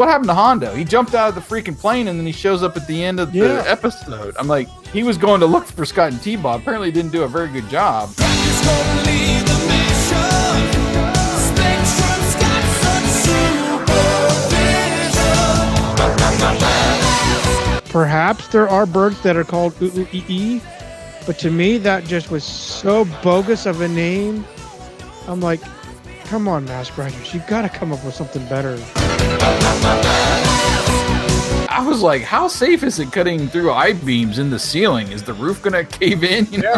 what happened to Hondo? He jumped out of the freaking plane and then he shows up at the end of Yeah. the episode. I'm like, he was going to look for Scott and T-Bob. Apparently, he didn't do a very good job. Perhaps there are birds that are called ooh ee ee, but to me that just was so bogus of a name. I'm like, come on, Mask Riders, you got to come up with something better. I was like, how safe is it cutting through I beams in the ceiling? Is the roof gonna cave in? You know?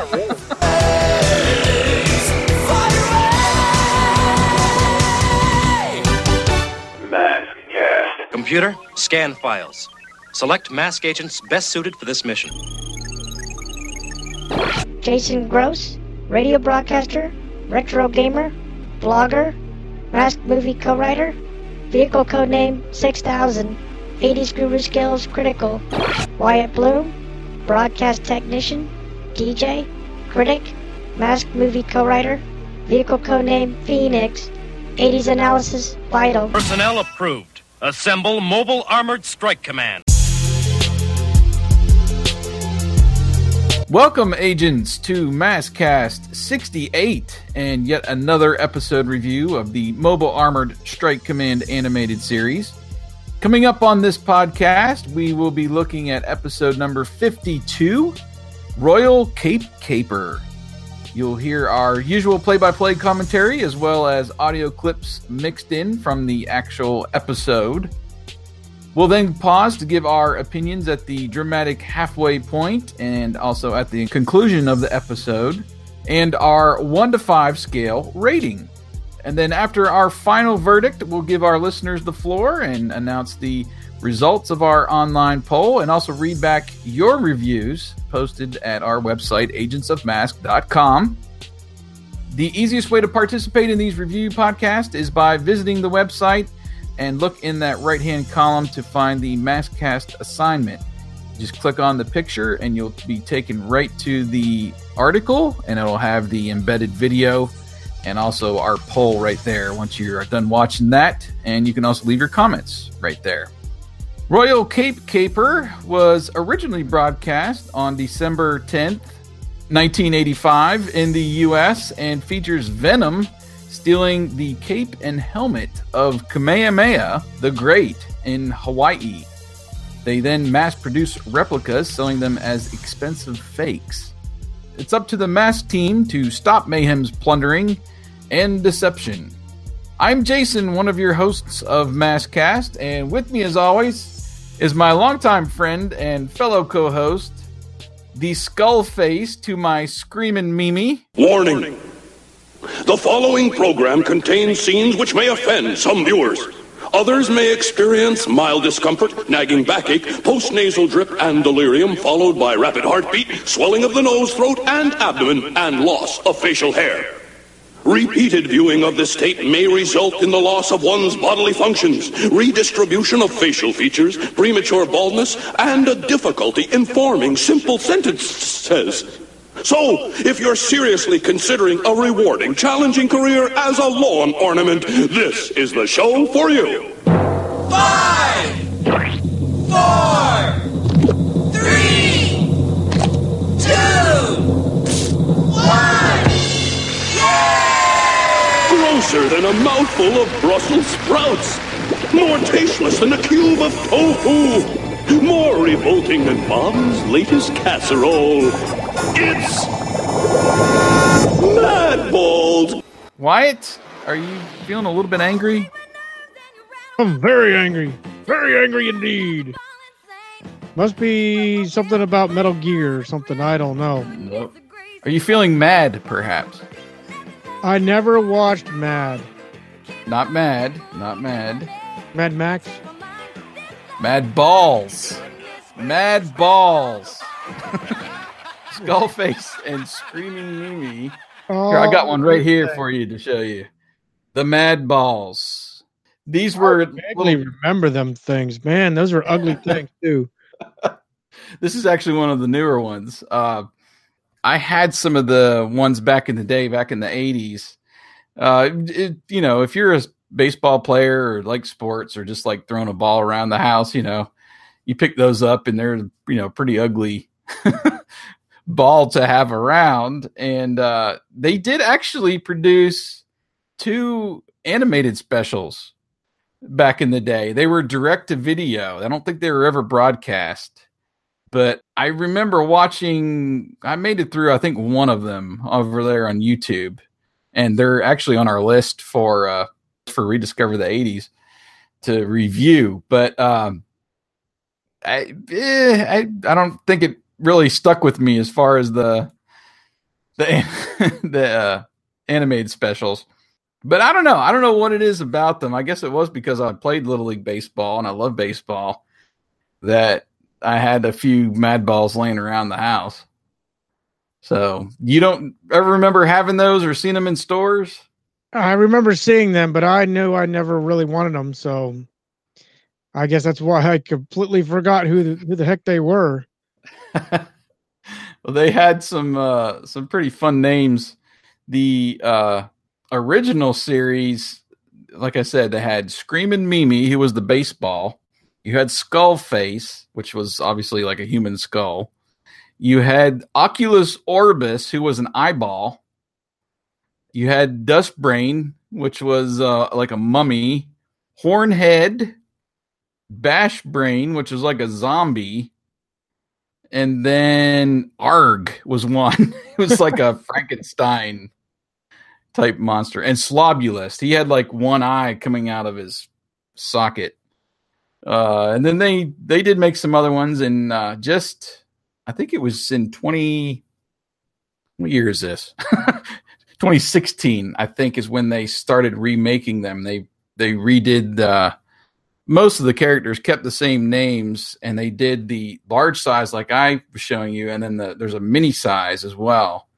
Maskcast. Computer, scan files. Select mask agents best suited for this mission. Jason Gross, radio broadcaster, retro gamer, blogger, mask movie co-writer, vehicle codename 6000, 80s guru skills critical, Wyatt Bloom, broadcast technician, DJ, critic, mask movie co-writer, vehicle codename Phoenix, 80s analysis vital. Personnel approved. Assemble Mobile Armored Strike Command. Welcome, agents, to Maskcast 68 and yet another episode review of the Mobile Armored Strike Command animated series. Coming up on this podcast, we will be looking at episode number 52 Royal Cape Caper. You'll hear our usual play by play commentary as well as audio clips mixed in from the actual episode. We'll then pause to give our opinions at the dramatic halfway point and also at the conclusion of the episode, and our 1 to 5 scale rating. And then after our final verdict, we'll give our listeners the floor and announce the results of our online poll and also read back your reviews posted at our website, agentsofmask.com. The easiest way to participate in these review podcasts is by visiting the website and look in that right hand column to find the Maskcast assignment. Just click on the picture and you'll be taken right to the article, and it'll have the embedded video and also our poll right there once you're done watching that. And you can also leave your comments right there. Royal Cape Caper was originally broadcast on December 10th, 1985 in the US and features Venom stealing the cape and helmet of Kamehameha the Great in Hawaii. They then mass produce replicas, selling them as expensive fakes. It's up to the mask team to stop Mayhem's plundering and deception. I'm Jason, one of your hosts of Maskcast, and with me, as always, is my longtime friend and fellow co host, the skull face to my screaming Mimi. Warning. The following program contains scenes which may offend some viewers. Others may experience mild discomfort, nagging backache, postnasal drip, and delirium, followed by rapid heartbeat, swelling of the nose, throat, and abdomen, and loss of facial hair. Repeated viewing of this tape may result in the loss of one's bodily functions, redistribution of facial features, premature baldness, and a difficulty in forming simple sentences. So, if you're seriously considering a rewarding, challenging career as a lawn ornament, this is the show for you. Five, four, three, two, one. Grosser than a mouthful of Brussels sprouts. More tasteless than a cube of tofu. More revolting than Bob's latest casserole. It's Madballs. Wyatt, are you feeling a little bit angry? I'm very angry. Very angry indeed. Must be something about Metal Gear or something. I don't know. Nope. Are you feeling mad, perhaps? I never watched Mad. Not mad, not mad. Mad Max? Mad balls. Mad balls. Skullface and Screaming Mimi. Oh, Here, I got one right here for you to show you. The Mad Balls. These were I vaguely remember them things. Man, those were ugly things too. this is actually one of the newer ones. Uh, I had some of the ones back in the day, back in the eighties. Uh, it, you know, if you're a baseball player or like sports or just like throwing a ball around the house, you know, you pick those up and they're, you know, pretty ugly ball to have around. And uh, they did actually produce two animated specials back in the day. They were direct to video. I don't think they were ever broadcast. But I remember watching, I made it through, I think, one of them over there on YouTube. And they're actually on our list for uh, for Rediscover the 80s to review. But um, I, eh, I I don't think it really stuck with me as far as the the the uh, animated specials. But I don't know. I don't know what it is about them. I guess it was because I played Little League baseball and I love baseball that I had a few Mad Balls laying around the house. So you don't ever remember having those or seeing them in stores? I remember seeing them, but I knew I never really wanted them. So I guess that's why I completely forgot who the, who the heck they were. well, they had some uh, some pretty fun names. The uh, original series, like I said, they had Screaming Mimi, who was the baseball. You had Skull Face, which was obviously like a human skull. You had Oculus Orbis, who was an eyeball. You had Dust Brain, which was uh, like a mummy. Hornhead, Bash Brain, which was like a zombie. And then Arg was one. it was like a Frankenstein type monster. And Slobulus, he had like one eye coming out of his socket. Uh, and then they they did make some other ones, and uh, just I think it was in twenty. What year is this? 2016, I think, is when they started remaking them. They they redid uh, most of the characters, kept the same names, and they did the large size like I was showing you, and then the, there's a mini size as well.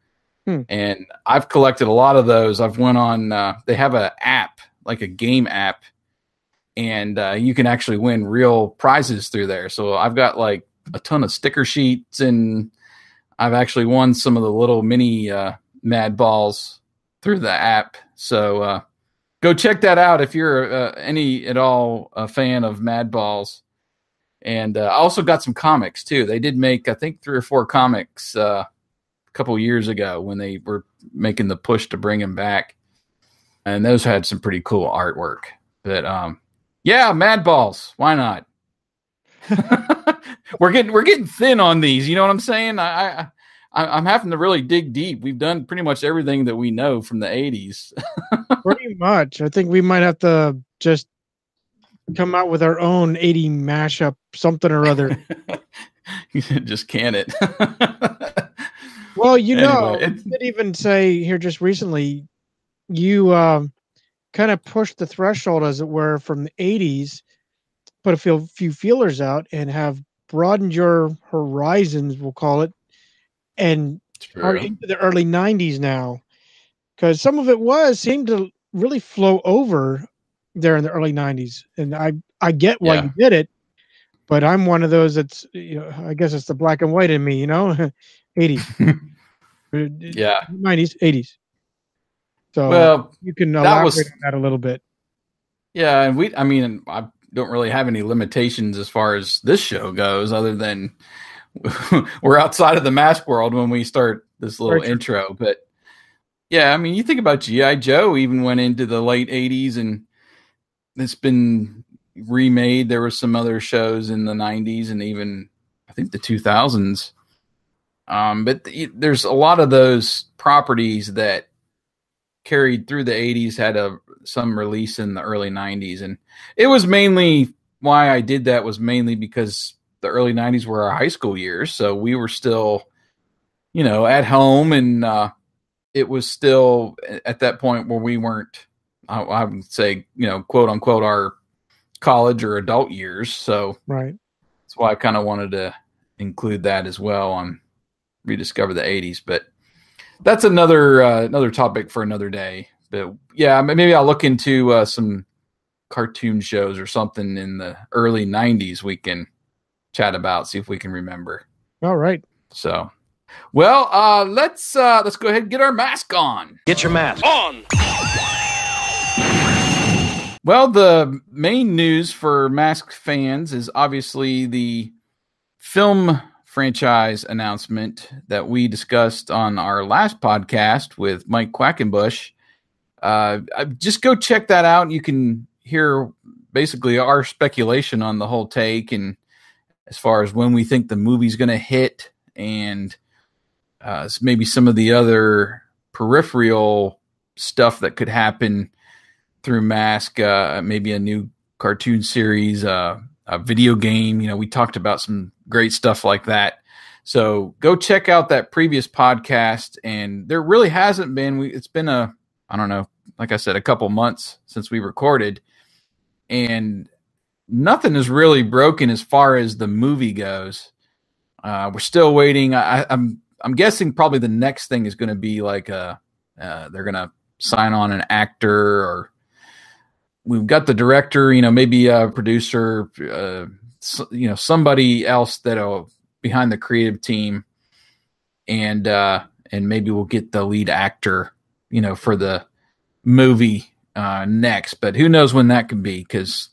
Hmm. And I've collected a lot of those. I've went on. Uh, they have an app, like a game app, and uh, you can actually win real prizes through there. So I've got like a ton of sticker sheets, and I've actually won some of the little mini uh, Mad Balls through the app. So uh, go check that out if you're uh, any at all a fan of Mad Balls. And uh, I also got some comics too. They did make I think three or four comics uh, a couple years ago when they were making the push to bring him back, and those had some pretty cool artwork. But um, yeah, Mad Balls. Why not? we're getting we're getting thin on these. You know what I'm saying? I, I I'm having to really dig deep. We've done pretty much everything that we know from the '80s. Pretty much. I think we might have to just come out with our own 80 mashup, something or other. just can it. Well, you know, Anyway, you did even say here just recently, you um, kind of pushed the threshold, as it were, from the 80s, put a few, few feelers out, and have broadened your horizons, we'll call it, and are into the early 90s now. Because some of it was seemed to really flow over there in the early 90s. And I, I get why Yeah. you did it, but I'm one of those that's, you know, I guess it's the black and white in me, you know, 80s. Uh, yeah. 90s, 80s. So Well, you can that elaborate was- on that a little bit. Yeah, and we I mean I don't really have any limitations as far as this show goes other than we're outside of the mask world when we start this little intro, but yeah, I mean you think about GI Joe even went into the late 80s and it's been remade. There were some other shows in the 90s and even I think the 2000s. Um but th- there's a lot of those properties that carried through the 80s had a some release in the early 90s and it was mainly why I did that was mainly because the early 90s were our high school years so we were still you know at home and uh it was still at that point where we weren't I, I would say you know quote unquote our college or adult years so Right. that's why I kind of wanted to include that as well on rediscover the 80s but that's another uh, another topic for another day but yeah maybe I'll look into uh, some cartoon shows or something in the early 90s we can chat about see if we can remember All right. so well uh let's uh let's go ahead and get our mask on Get your mask. On! Well, the main news for Mask fans is obviously the film franchise announcement that we discussed on our last podcast with Mike Quackenbush. Uh, just go check that out. You can hear basically our speculation on the whole take and as far as when we think the movie's going to hit and uh, maybe some of the other peripheral stuff that could happen through Mask, uh, maybe a new cartoon series, uh, a video game. You know, we talked about some great stuff like that. So go check out that previous podcast. And there really hasn't been. We, it's been a, I don't know, like I said, a couple months since we recorded, and nothing is really broken as far as the movie goes. Uh, we're still waiting. I, I'm I'm guessing probably the next thing is going to be like a uh, they're going to sign on an actor or we've got the director, you know, maybe a producer, uh, you know, somebody else that'll behind the creative team, and uh, and maybe we'll get the lead actor, you know, for the movie uh, next. But who knows when that could be? Because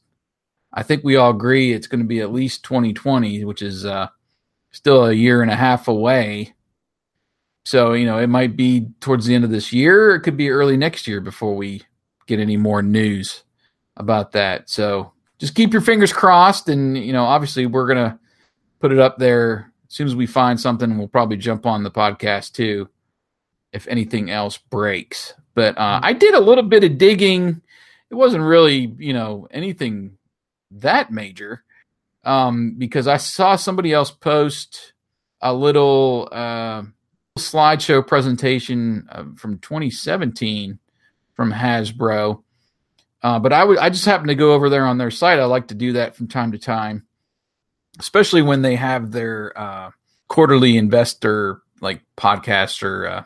I think we all agree it's going to be at least 2020, which is uh, still a year and a half away. So, you know, it might be towards the end of this year. It could be early next year before we get any more news about that. So just keep your fingers crossed. And, you know, obviously we're going to put it up there as soon as we find something. We'll probably jump on the podcast too if anything else breaks. But uh, I did a little bit of digging. It wasn't really, you know, anything that major um, because I saw somebody else post a little. Uh, slideshow presentation uh, from 2017 from Hasbro. Uh, but I would I just happened to go over there on their site. I like to do that from time to time, especially when they have their uh, quarterly investor like podcast or uh,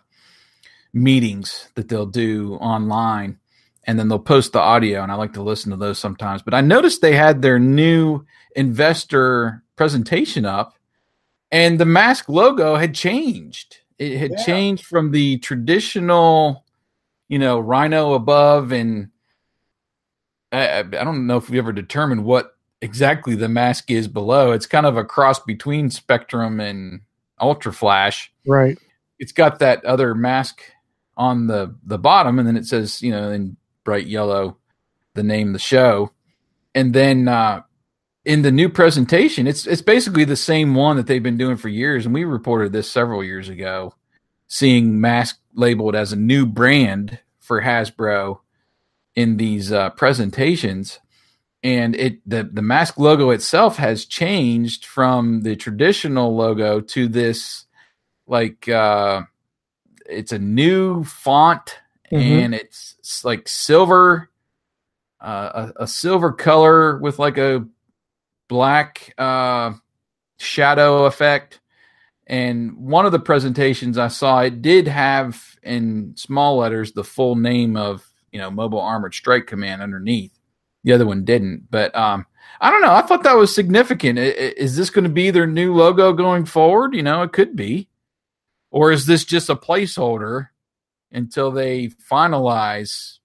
meetings that they'll do online, and then they'll post the audio. And I like to listen to those sometimes. But I noticed they had their new investor presentation up, and the mask logo had changed it had yeah. changed from the traditional, you know, rhino above, and I, I don't know if we ever determined what exactly the mask is below. It's kind of a cross between Spectrum and Ultra Flash. Right. It's got that other mask on the the bottom, and then it says, you know, in bright yellow, the name of the show, and then uh, in the new presentation, it's it's basically the same one that they've been doing for years, and we reported this several years ago. Seeing Mask labeled as a new brand for Hasbro in these uh, presentations, and it the the Mask logo itself has changed from the traditional logo to this like uh, it's a new font mm-hmm. and it's, like silver, uh, a, a silver color with like a black uh, shadow effect. And one of the presentations I saw, it did have in small letters the full name of you know Mobile Armored Strike Command underneath. The other one didn't, but um, I don't know. I thought that was significant. Is this going to be their new logo going forward? You know, it could be, or is this just a placeholder until they finalize,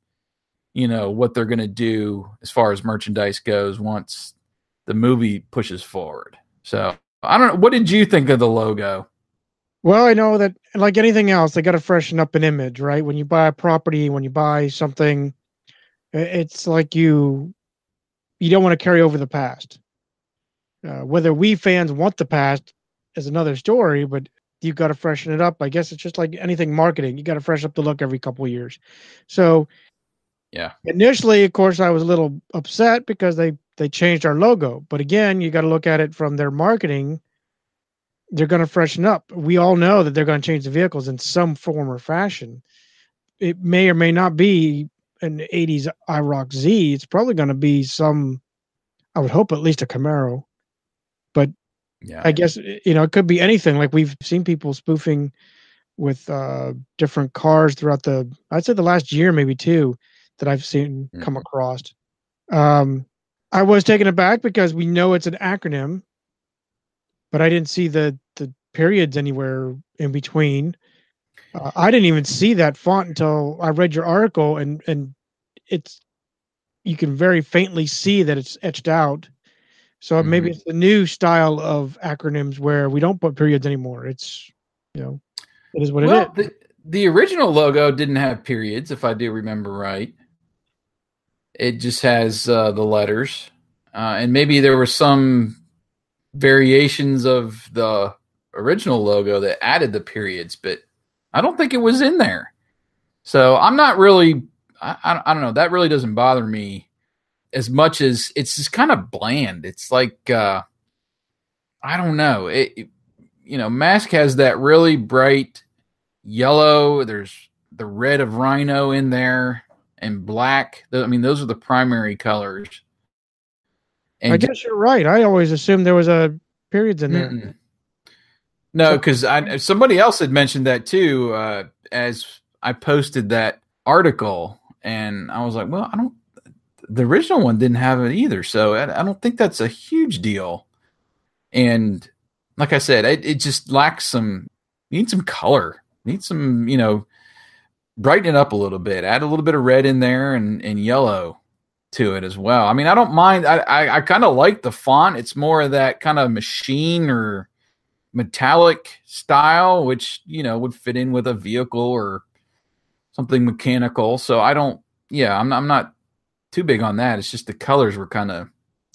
you know, what they're going to do as far as merchandise goes once the movie pushes forward. So I don't know. What did you think of the logo? Well, I know that like anything else, they got to freshen up an image, right? When you buy a property, when you buy something, it's like you you don't want to carry over the past. Uh, whether we fans want the past is another story, but you've got to freshen it up. I guess it's just like anything marketing; you got to freshen up the look every couple of years. So, yeah. Initially, of course, I was a little upset because they they changed our logo. But again, you got to look at it from their marketing. They're going to freshen up. We all know that they're going to change the vehicles in some form or fashion. It may or may not be an 80s IROC Z. It's probably going to be some, I would hope at least a Camaro. Yeah. I guess, you know, it could be anything. Like we've seen people spoofing with uh, different cars throughout the, I'd say the last year, maybe two, that I've seen mm-hmm. come across. Um, I was taken aback because we know it's an acronym, but I didn't see the the periods anywhere in between. Uh, I didn't even see that font until I read your article, and and it's you can very faintly see that it's etched out. So maybe Mhm. it's the new style of acronyms where we don't put periods anymore. It's you know, it is what well, it is. the, the original logo didn't have periods, if I do remember right. It just has uh, the letters, uh, and maybe there were some variations of the original logo that added the periods, but I don't think it was in there. So I'm not really. I, I, I don't know. That really doesn't bother me as much as it's just kind of bland. It's like uh, I don't know. It, it- you know, Mask has that really bright yellow. There's the red of Rhino in there and black. I mean, those are the primary colors. I guess you're right. I always assumed there was a periods in there. Mm-mm. No, because I somebody else had mentioned that too. Uh, as I posted that article, and I was like, "Well, I don't." The original one didn't have it either, so I, I don't think that's a huge deal. And like I said, it, it just lacks some. Need some color. Need some, you know, brighten it up a little bit. Add a little bit of red in there and and yellow to it as well. I mean, I don't mind. I I, I kind of like the font. It's more of that kind of machine or metallic style, which you know would fit in with a vehicle or something mechanical. So I don't. Yeah, I'm I'm not too big on that. It's just the colors were kind of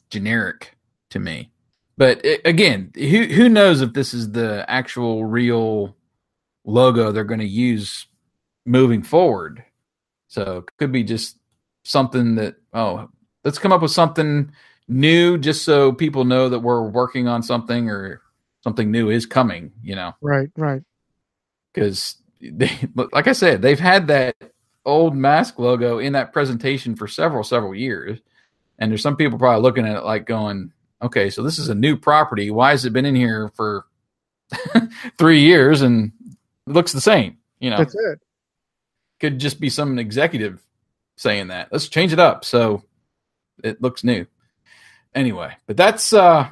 generic to me. But it, again, who who knows if this is the actual real logo they're going to use moving forward? So it could be just something that oh, let's come up with something new just so people know that we're working on something or something new is coming, you know. Right, right. They like I said, they've had that old mask logo in that presentation for several several years. And there's some people probably looking at it like going, "Okay, so this is a new property. Why has it been in here for 3 years and it looks the same?" You know That's it. could just be some executive saying that. Let's change it up so it looks new. Anyway, but that's uh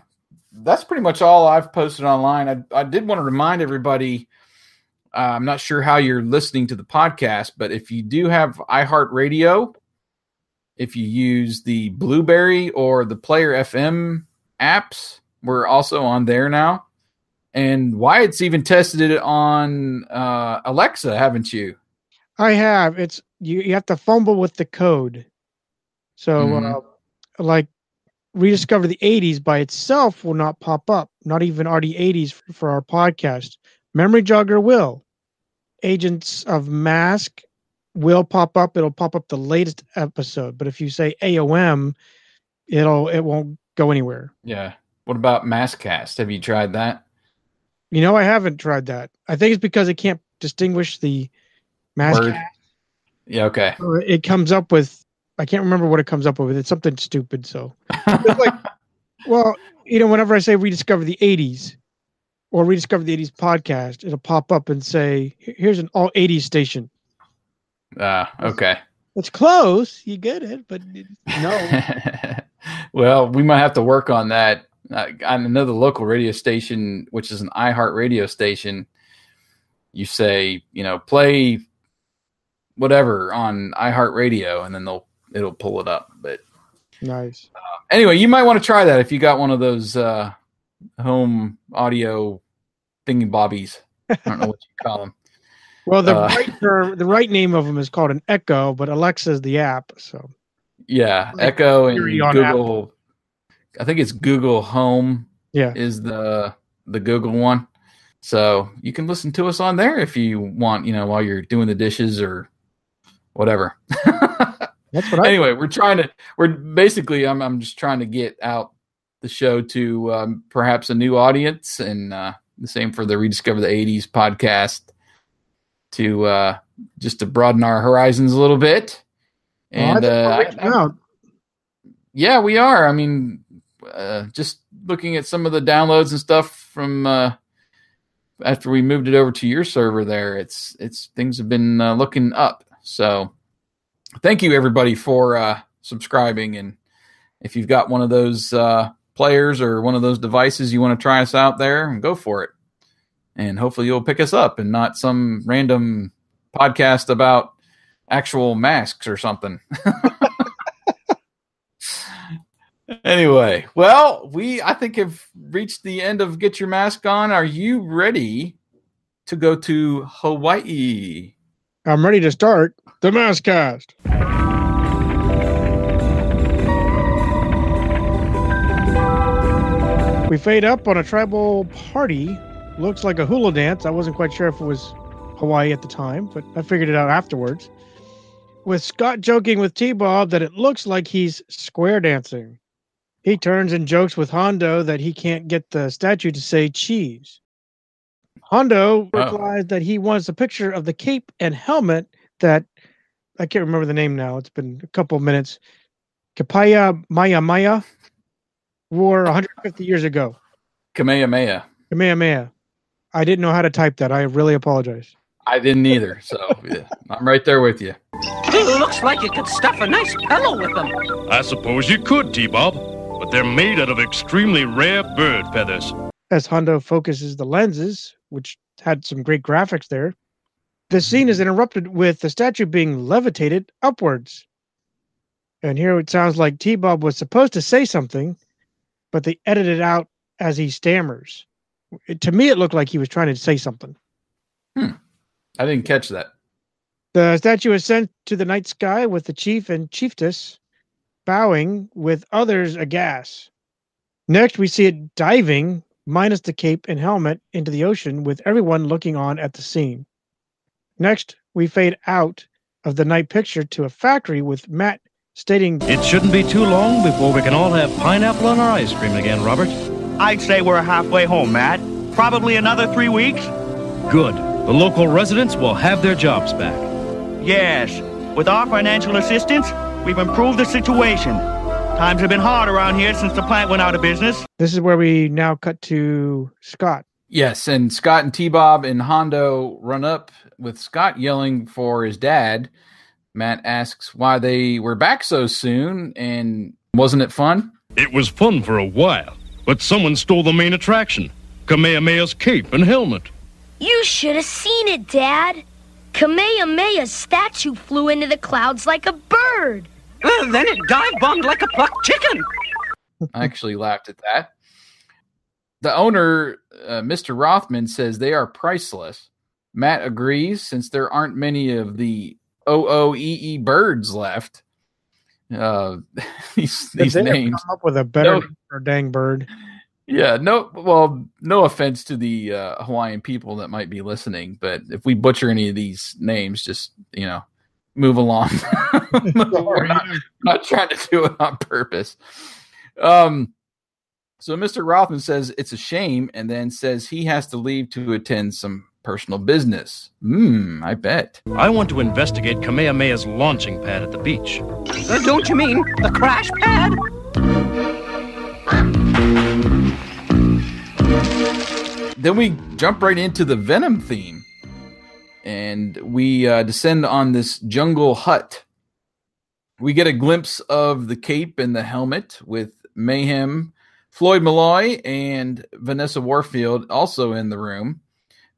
that's pretty much all I've posted online. I I did want to remind everybody uh, I'm not sure how you're listening to the podcast, but if you do have iHeartRadio, if you use the Blubrry or the Player FM apps, we're also on there now. And Wyatt's even tested it on uh, Alexa, haven't you? I have. It's you. You have to fumble with the code. So, Mhm. uh, like, rediscover the '80s by itself will not pop up. Not even RD80s for, for our podcast. Memory jogger will. Agents of Mask will pop up. It'll pop up the latest episode. But if you say AOM, it'll it won't go anywhere. Yeah. What about Maskcast? Have you tried that? You know, I haven't tried that. I think it's because it can't distinguish the mask. Word. Yeah. Okay. or it comes up with I can't remember what it comes up with. It's something stupid. So, It's like- well, you know, whenever I say rediscover the '80s or rediscover the '80s podcast, it'll pop up and say, "Here's an all '80s station." uh, okay. It's close. You get it, but no. well, we might have to work on that. Uh, on another local radio station, which is an iHeart radio station, you say, you know, play whatever on iHeart Radio, and then they'll it'll pull it up. But nice. anyway, you might want to try that if you got one of those uh, home audio thingy bobbies. I don't know what you call them. Well, the Uh, right term, the right name of them is called an Echo, but Alexa's the app. So Yeah, Like Echo and Google. I think it's Google Home yeah, is the the Google one. So you can listen to us on there if you want, you know, while you're doing the dishes or whatever. that's what I. anyway, we're trying to we're basically I'm I'm just trying to get out the show to um, perhaps a new audience and uh, the same for the Rediscover the 80s podcast to uh, just to broaden our horizons a little bit. Well, I And uh, I- I- yeah, we are. I mean, uh, just looking at some of the downloads and stuff from uh, after we moved it over to your server there, it's it's things have been uh, looking up. So, thank you everybody for uh, subscribing. And if you've got one of those uh, players or one of those devices you want to try us out there, go for it. And hopefully you'll pick us up and not some random podcast about actual masks or something. Anyway, well, we I think have reached the end of Get Your Mask On. Are you ready to go to Hawaii? I'm ready to start the Maskcast. We fade up on a tribal party. Looks like a hula dance. I wasn't quite sure if it was Hawaii at the time, but I figured it out afterwards. With Scott joking with T Bob that it looks like he's square dancing. He turns and jokes with Hondo that he can't get the statue to say cheese. Hondo Oh. replies that he wants a picture of the cape and helmet that I can't remember the name now. It's been a couple of minutes. Kapaya Maya Maya wore 150 years ago. Kamehameha. Kamehameha. I didn't know how to type that. I really apologize. I didn't either, so yeah, I'm right there with you. It looks like you could stuff a nice pillow with them. I suppose you could, T-Bob, but they're made out of extremely rare bird feathers. As Hondo focuses the lenses, which had some great graphics there, the scene is interrupted with the statue being levitated upwards. And here it sounds like T Bob was supposed to say something, but they edited out as he stammers. It- to me, it looked like he was trying to say something. Hmm. I didn't catch that. The statue is sent to the night sky with the chief and chiefess bowing, with others aghast. Next, we see it diving, minus the cape and helmet, into the ocean, with everyone looking on at the scene. Next, we fade out of the night picture to a factory with Matt stating, It shouldn't be too long before we can all have pineapple on our ice cream again, Robert. I'd say we're halfway home, Matt. Probably another three weeks. Good. The local residents will have their jobs back. Yes. With our financial assistance, we've improved the situation. Times have been hard around here since the plant went out of business. This is where we now cut to Scott. Yes, and Scott and T Bob and Hondo run up with Scott yelling for his dad. Matt asks why they were back so soon, and wasn't it fun? It was fun for a while, but someone stole the main attraction Kamehameha's cape and helmet. You should have seen it, Dad. Kamehameha's statue flew into the clouds like a bird. Uh, then it dive bombed like a plucked chicken. I actually laughed at that. The owner, uh, Mr. Rothman, says they are priceless. Matt agrees since there aren't many of the OOEE birds left. Uh, these these names. come up with a better No. dang bird. Yeah, no, well, no offense to the uh, Hawaiian people that might be listening, but if we butcher any of these names, just you know, move along. we're, not, not trying to do it on purpose. Um, so Mr. Rothman says it's a shame, and then says he has to leave to attend some personal business. Hmm, I bet. I want to investigate Kamehameha's launching pad at the beach. Uh, don't you mean the crash pad? then we jump right into the Venom theme, and we uh, descend on this jungle hut. We get a glimpse of the cape and the helmet with Mayhem, Floyd Malloy, and Vanessa Warfield also in the room.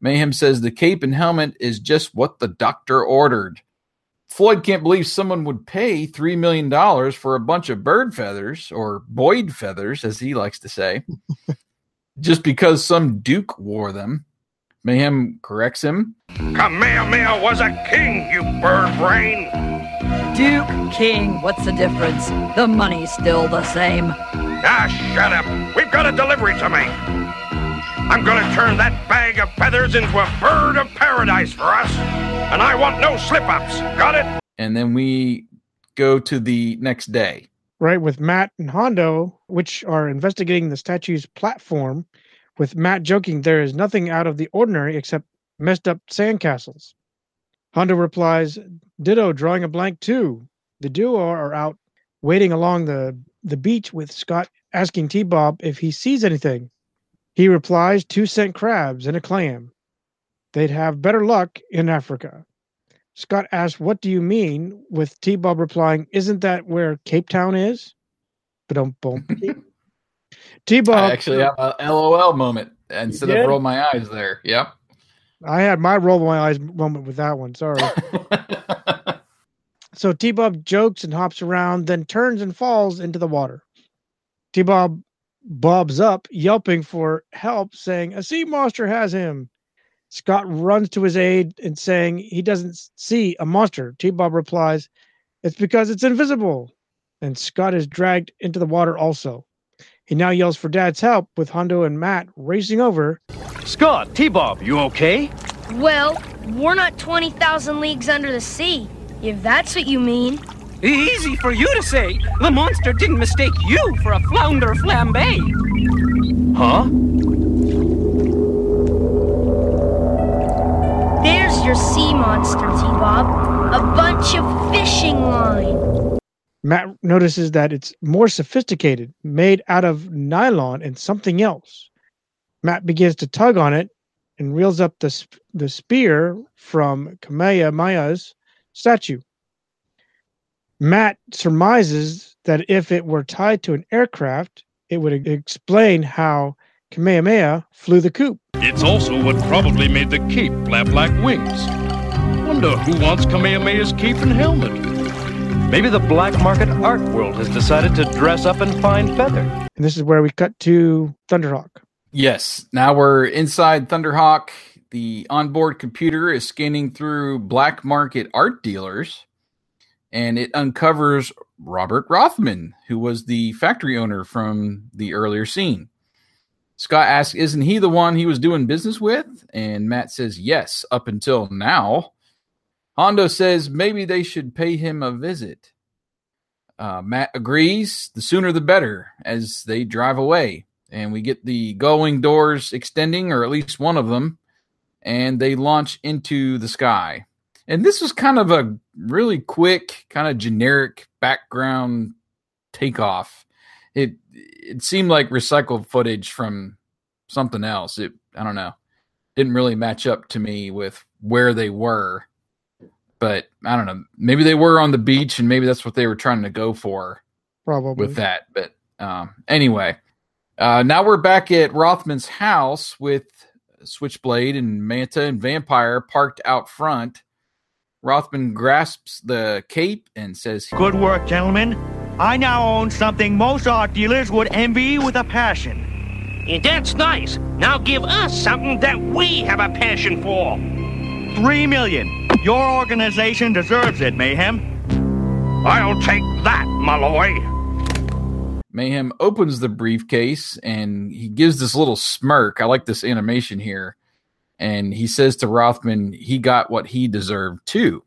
Mayhem says the cape and helmet is just what the doctor ordered. Floyd can't believe someone would pay $3 million for a bunch of bird feathers, or Boyd feathers, as he likes to say just because some duke wore them. Mayhem corrects him. Kamehameha was a king, you bird brain. Duke, King, what's the difference? The money's still the same. Ah, shut up. We've got a delivery to make. I'm gonna turn that bag of feathers into a bird of paradise for us. And I want no slip ups. Got it? And then we go to the next day. right with Matt and Hondo, which are investigating the statue's platform, with Matt joking there is nothing out of the ordinary except messed up sandcastles. Hondo replies, Ditto drawing a blank too. The duo are out waiting along the, the beach with Scott asking T Bob if he sees anything. He replies, two cent crabs and a clam. They'd have better luck in Africa. Scott asks, What do you mean? with T Bob replying, Isn't that where Cape Town is? But T I Bob, actually have a LOL moment instead did? of roll my eyes there. Yep. I had my roll my eyes moment with that one. Sorry. so T Bob jokes and hops around, then turns and falls into the water. T Bob bobs up, yelping for help, saying, A sea monster has him. Scott runs to his aid and saying he doesn't see a monster. T Bob replies, It's because it's invisible. And Scott is dragged into the water also. He now yells for Dad's help with Hondo and Matt racing over. Scott, T Bob, you okay? Well, we're not 20,000 leagues under the sea, if that's what you mean. Easy for you to say. The monster didn't mistake you for a flounder flambe. Huh? There's your sea monster, T-Bob. A bunch of fishing line. Matt notices that it's more sophisticated, made out of nylon and something else. Matt begins to tug on it and reels up the, sp- the spear from Kamehameha's statue. Matt surmises that if it were tied to an aircraft, it would explain how Kamehameha flew the coop. It's also what probably made the cape flap like wings. Wonder who wants Kamehameha's cape and helmet? Maybe the black market art world has decided to dress up in fine feather. And this is where we cut to Thunderhawk. Yes. Now we're inside Thunderhawk. The onboard computer is scanning through black market art dealers and it uncovers Robert Rothman, who was the factory owner from the earlier scene. Scott asks, Isn't he the one he was doing business with? And Matt says, Yes, up until now. Hondo says maybe they should pay him a visit. Uh, Matt agrees, the sooner the better, as they drive away. And we get the going doors extending, or at least one of them, and they launch into the sky. And this was kind of a really quick, kind of generic background takeoff. It it seemed like recycled footage from something else. It I don't know. Didn't really match up to me with where they were. But I don't know. Maybe they were on the beach and maybe that's what they were trying to go for Probably. with that. But um, anyway, uh, now we're back at Rothman's house with Switchblade and Manta and Vampire parked out front. Rothman grasps the cape and says, Good work, gentlemen. I now own something most art dealers would envy with a passion. That's nice. Now give us something that we have a passion for. Three million. Your organization deserves it, Mayhem. I'll take that, Malloy. Mayhem opens the briefcase and he gives this little smirk. I like this animation here. And he says to Rothman, he got what he deserved too.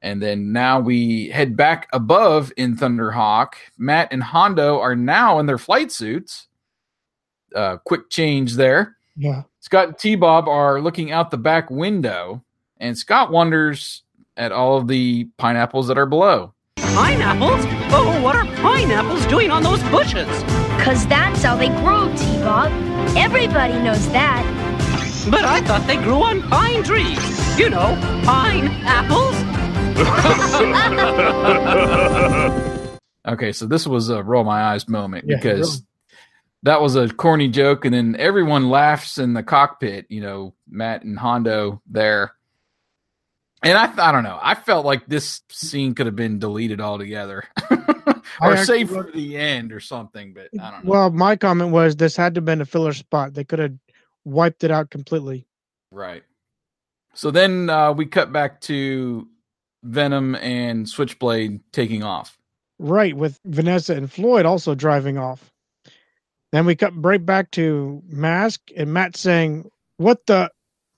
And then now we head back above in Thunderhawk. Matt and Hondo are now in their flight suits. Uh, quick change there. Yeah. Scott and T Bob are looking out the back window, and Scott wonders at all of the pineapples that are below. Pineapples? Oh, what are pineapples doing on those bushes? Cause that's how they grow, T-Bob. Everybody knows that. But I thought they grew on pine trees. You know, pine apples. Okay, so this was a roll my eyes moment Yeah, because really. that was a corny joke, and then everyone laughs in the cockpit. You know, Matt and Hondo there, and I I don't know. I felt like this scene could have been deleted altogether, or I saved actually- for the end or something. But I don't know. Well, my comment was this had to have been a filler spot. They could have wiped it out completely. Right. So then uh, we cut back to Venom and Switchblade taking off. Right, with Vanessa and Floyd also driving off. Then we cut right back to Mask and Matt saying, What the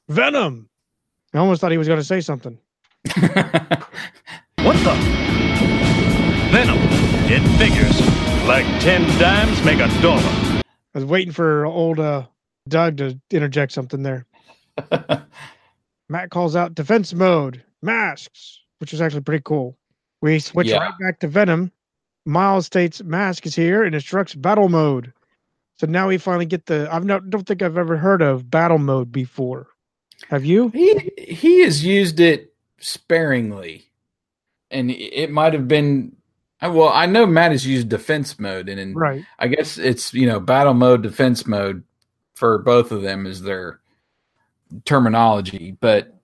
Venom? I almost thought he was going to say something. What the? Venom. It figures. Like ten dimes make a dollar. I was waiting for old uh, Doug to interject something there. Matt calls out defense mode, masks, which is actually pretty cool. We switch Yeah. right back to Venom. Miles states mask is here and instructs battle mode. So now we finally get the. I've not don't think I've ever heard of battle mode before. Have you? He he has used it sparingly, and it might have been. Well, I know Matt has used defense mode, and in, Right. I guess it's you know battle mode, defense mode for both of them is their terminology. But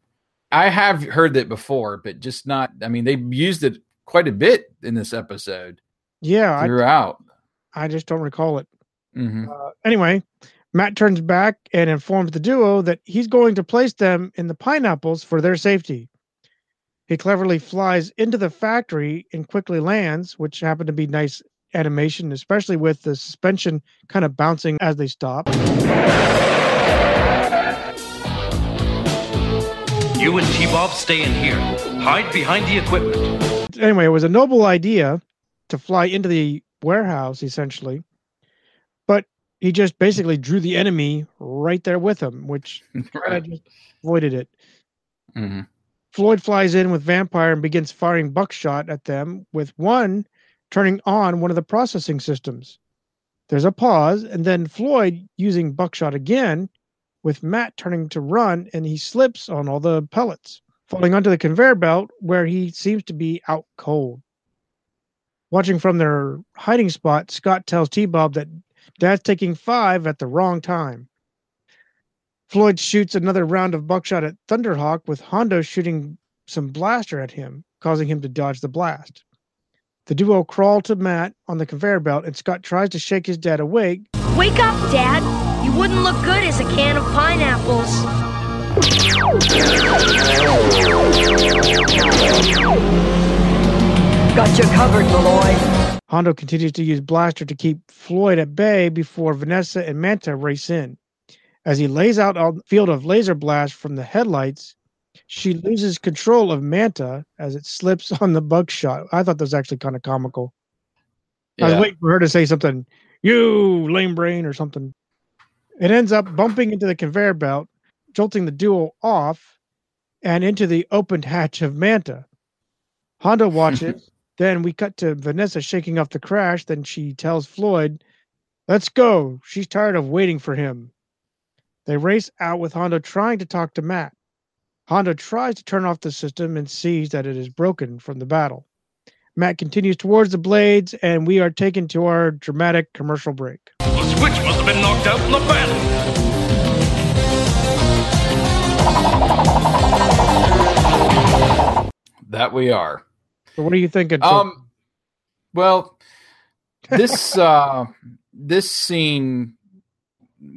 I have heard that before, but just not. I mean, they used it quite a bit in this episode Yeah, I, throughout. I just don't recall it. Mm-hmm. Uh, anyway, Matt turns back and informs the duo that he's going to place them in the pineapples for their safety. He cleverly flies into the factory and quickly lands, which happened to be nice animation, especially with the suspension kind of bouncing as they stop. You and T-Bob stay in here. Hide behind the equipment. Anyway, it was a noble idea to fly into the warehouse, essentially, but he just basically drew the enemy right there with him, which I just avoided it. Mm-hmm. Floyd flies in with Vampire and begins firing buckshot at them, with one turning on one of the processing systems. There's a pause, and then Floyd using buckshot again, with Matt turning to run, and he slips on all the pellets, falling onto the conveyor belt where he seems to be out cold. Watching from their hiding spot, Scott tells T Bob that Dad's taking five at the wrong time. Floyd shoots another round of buckshot at Thunderhawk, with Hondo shooting some blaster at him, causing him to dodge the blast. The duo crawl to Matt on the conveyor belt, and Scott tries to shake his dad awake. Wake up, Dad. You wouldn't look good as a can of pineapples. Got you covered, Malloy. Hondo continues to use Blaster to keep Floyd at bay before Vanessa and Manta race in. As he lays out a field of laser blast from the headlights, she loses control of Manta as it slips on the buckshot. I thought that was actually kind of comical. I was waiting for her to say something, you lame brain or something. It ends up bumping into the conveyor belt, jolting the duo off and into the opened hatch of Manta. Hondo watches. then we cut to Vanessa shaking off the crash. Then she tells Floyd, Let's go. She's tired of waiting for him. They race out with Hondo trying to talk to Matt. Hondo tries to turn off the system and sees that it is broken from the battle. Matt continues towards the blades, and we are taken to our dramatic commercial break. The switch must have been knocked out in the battle. That we are. So what are you thinking? Um, well, this uh, this scene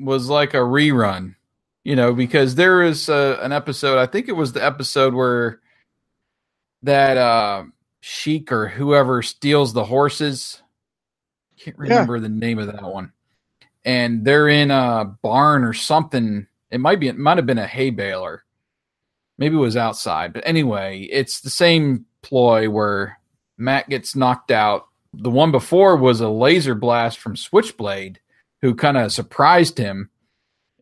was like a rerun, you know, because there is uh, an episode. I think it was the episode where that uh, Sheik or whoever steals the horses. I can't remember the name of that one. And they're in a barn or something. It might be. It might have been a hay baler. Maybe it was outside. But anyway, it's the same ploy where Matt gets knocked out. The one before was a laser blast from Switchblade, who kind of surprised him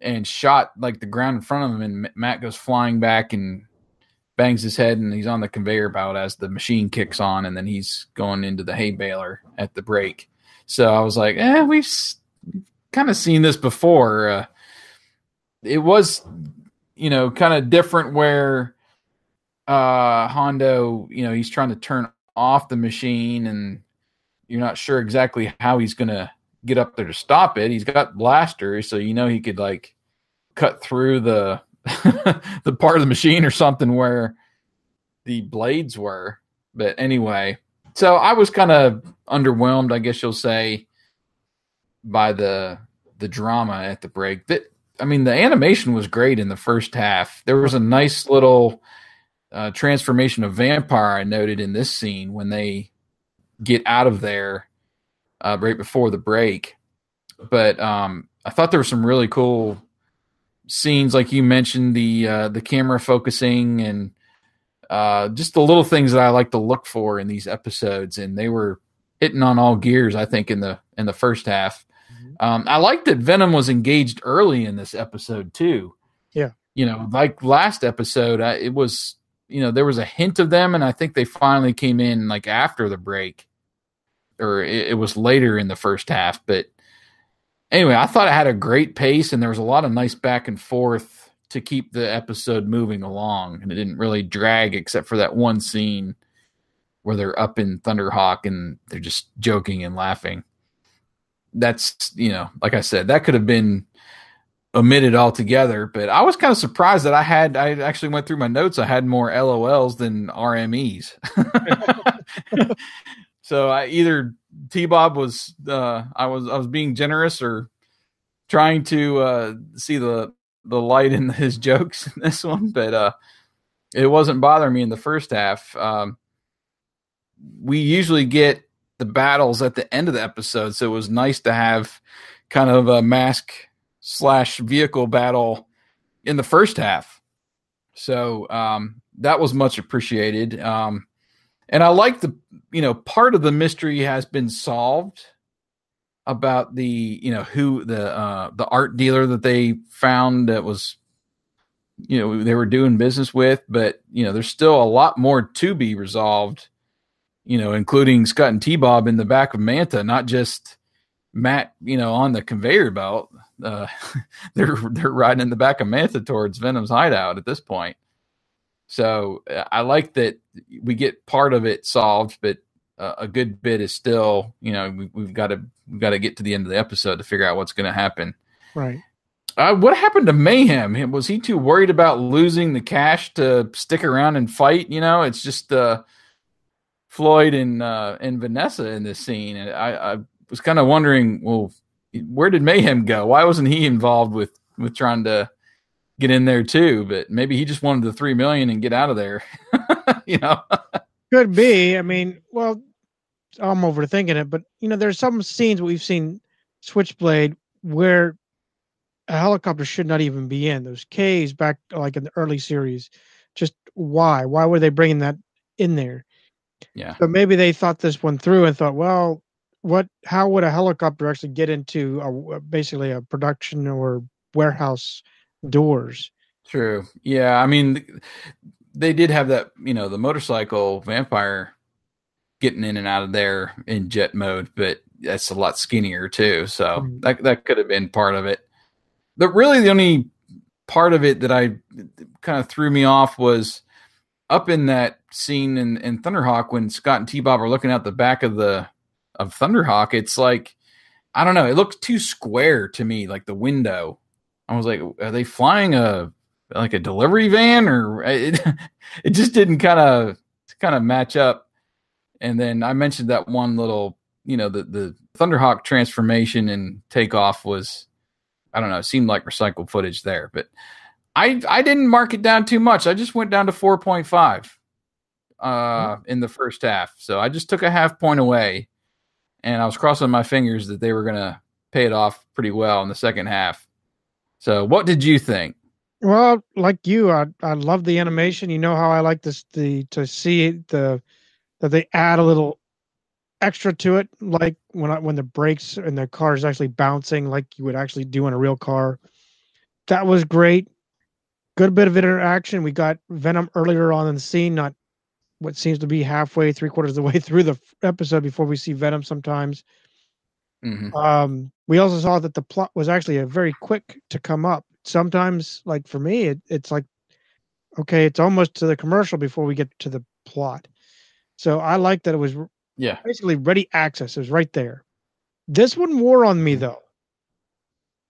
and shot like the ground in front of him. And Matt goes flying back and bangs his head, and he's on the conveyor belt as the machine kicks on, and then he's going into the hay baler at the break. So I was like, eh, we've kind of seen this before. Uh, it was, you know, kind of different where uh Hondo, you know, he's trying to turn off the machine and you're not sure exactly how he's going to get up there to stop it. He's got blasters, so you know he could like cut through the the part of the machine or something where the blades were. But anyway, so I was kind of underwhelmed, I guess you'll say, by the the drama at the break. That I mean, the animation was great in the first half. There was a nice little uh, transformation of vampire I noted in this scene when they get out of there uh, right before the break. But um, I thought there were some really cool scenes, like you mentioned the uh, the camera focusing and uh, just the little things that I like to look for in these episodes, and they were hitting on all gears. I think in the in the first half. Um, I like that Venom was engaged early in this episode too. Yeah. You know, like last episode, I, it was you know there was a hint of them, and I think they finally came in like after the break, or it, it was later in the first half. But anyway, I thought it had a great pace, and there was a lot of nice back and forth to keep the episode moving along, and it didn't really drag except for that one scene where they're up in Thunderhawk and they're just joking and laughing. That's you know, like I said, that could have been omitted altogether. But I was kind of surprised that I had. I actually went through my notes. I had more LOLs than RMEs. so I either T Bob was uh, I was I was being generous or trying to uh, see the the light in his jokes in this one, but uh, it wasn't bothering me in the first half. Um, we usually get the battles at the end of the episode, so it was nice to have kind of a mask slash vehicle battle in the first half. So um, that was much appreciated. Um, and I like the you know part of the mystery has been solved about the you know who the uh, the art dealer that they found that was you know they were doing business with, but you know there's still a lot more to be resolved. You know, including Scott and T Bob in the back of Manta, not just Matt. You know, on the conveyor belt. Uh, they're they're riding in the back of Manta towards Venom's hideout at this point. So uh, I like that we get part of it solved, but uh, a good bit is still, you know, we, we've got to we've got to get to the end of the episode to figure out what's going to happen. Right. Uh, what happened to Mayhem? Was he too worried about losing the cash to stick around and fight? You know, it's just uh, Floyd and uh, and Vanessa in this scene, and I, I was kind of wondering, well, where did Mayhem go? Why wasn't he involved with with trying to get in there too? But maybe he just wanted the three million and get out of there. you know, could be. I mean, well, I'm overthinking it, but you know, there's some scenes we've seen Switchblade where a helicopter should not even be in those caves back like in the early series. Just why? Why were they bringing that in there? Yeah. But maybe they thought this one through and thought, well, what? How would a helicopter actually get into a, basically a production or warehouse doors? True. Yeah. I mean, they did have that. You know, the motorcycle vampire getting in and out of there in jet mode, but that's a lot skinnier too. So mm-hmm. that that could have been part of it. But really the only part of it that I kind of threw me off was up in that scene in, in Thunderhawk when Scott and T Bob are looking out the back of the of Thunderhawk. It's like I don't know. It looks too square to me, like the window. I was like, are they flying a like a delivery van or it? It just didn't kind of kind of match up. And then I mentioned that one little, you know, the the Thunderhawk transformation and takeoff was, I don't know, it seemed like recycled footage there, but I I didn't mark it down too much. I just went down to four point five uh, in the first half, so I just took a half point away, and I was crossing my fingers that they were gonna pay it off pretty well in the second half. So, what did you think? Well, like you, I I love the animation. You know how I like this the to see the that they add a little extra to it, like when I, when the brakes and the car is actually bouncing, like you would actually do in a real car. That was great. Good bit of interaction. We got Venom earlier on in the scene, not what seems to be halfway, three quarters of the way through the episode before we see Venom. Sometimes. Mm-hmm. Um, we also saw that the plot was actually a very quick to come up. Sometimes, like for me, it, it's like, okay, it's almost to the commercial before we get to the plot. So I like that it was yeah basically ready access. It was right there. This one wore on me though.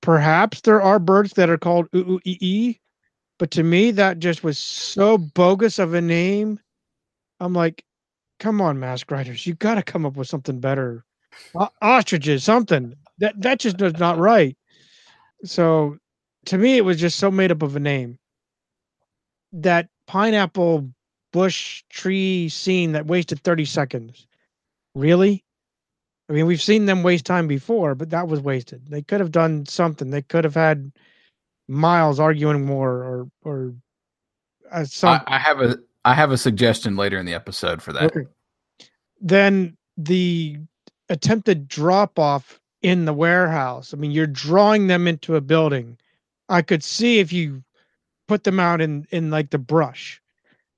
Perhaps there are birds that are called ooh ee ee, but to me that just was so bogus of a name. I'm like, come on, mask writers, you got to come up with something better. Ostriches, something that that just is not right. So, to me, it was just so made up of a name. That pineapple bush tree scene that wasted 30 seconds. Really? I mean, we've seen them waste time before, but that was wasted. They could have done something. They could have had Miles arguing more or or uh, some... I, I, have a I have a suggestion later in the episode for that. Okay. Then the attempted drop off in the warehouse. I mean, you're drawing them into a building. I could see if you put them out in in like the brush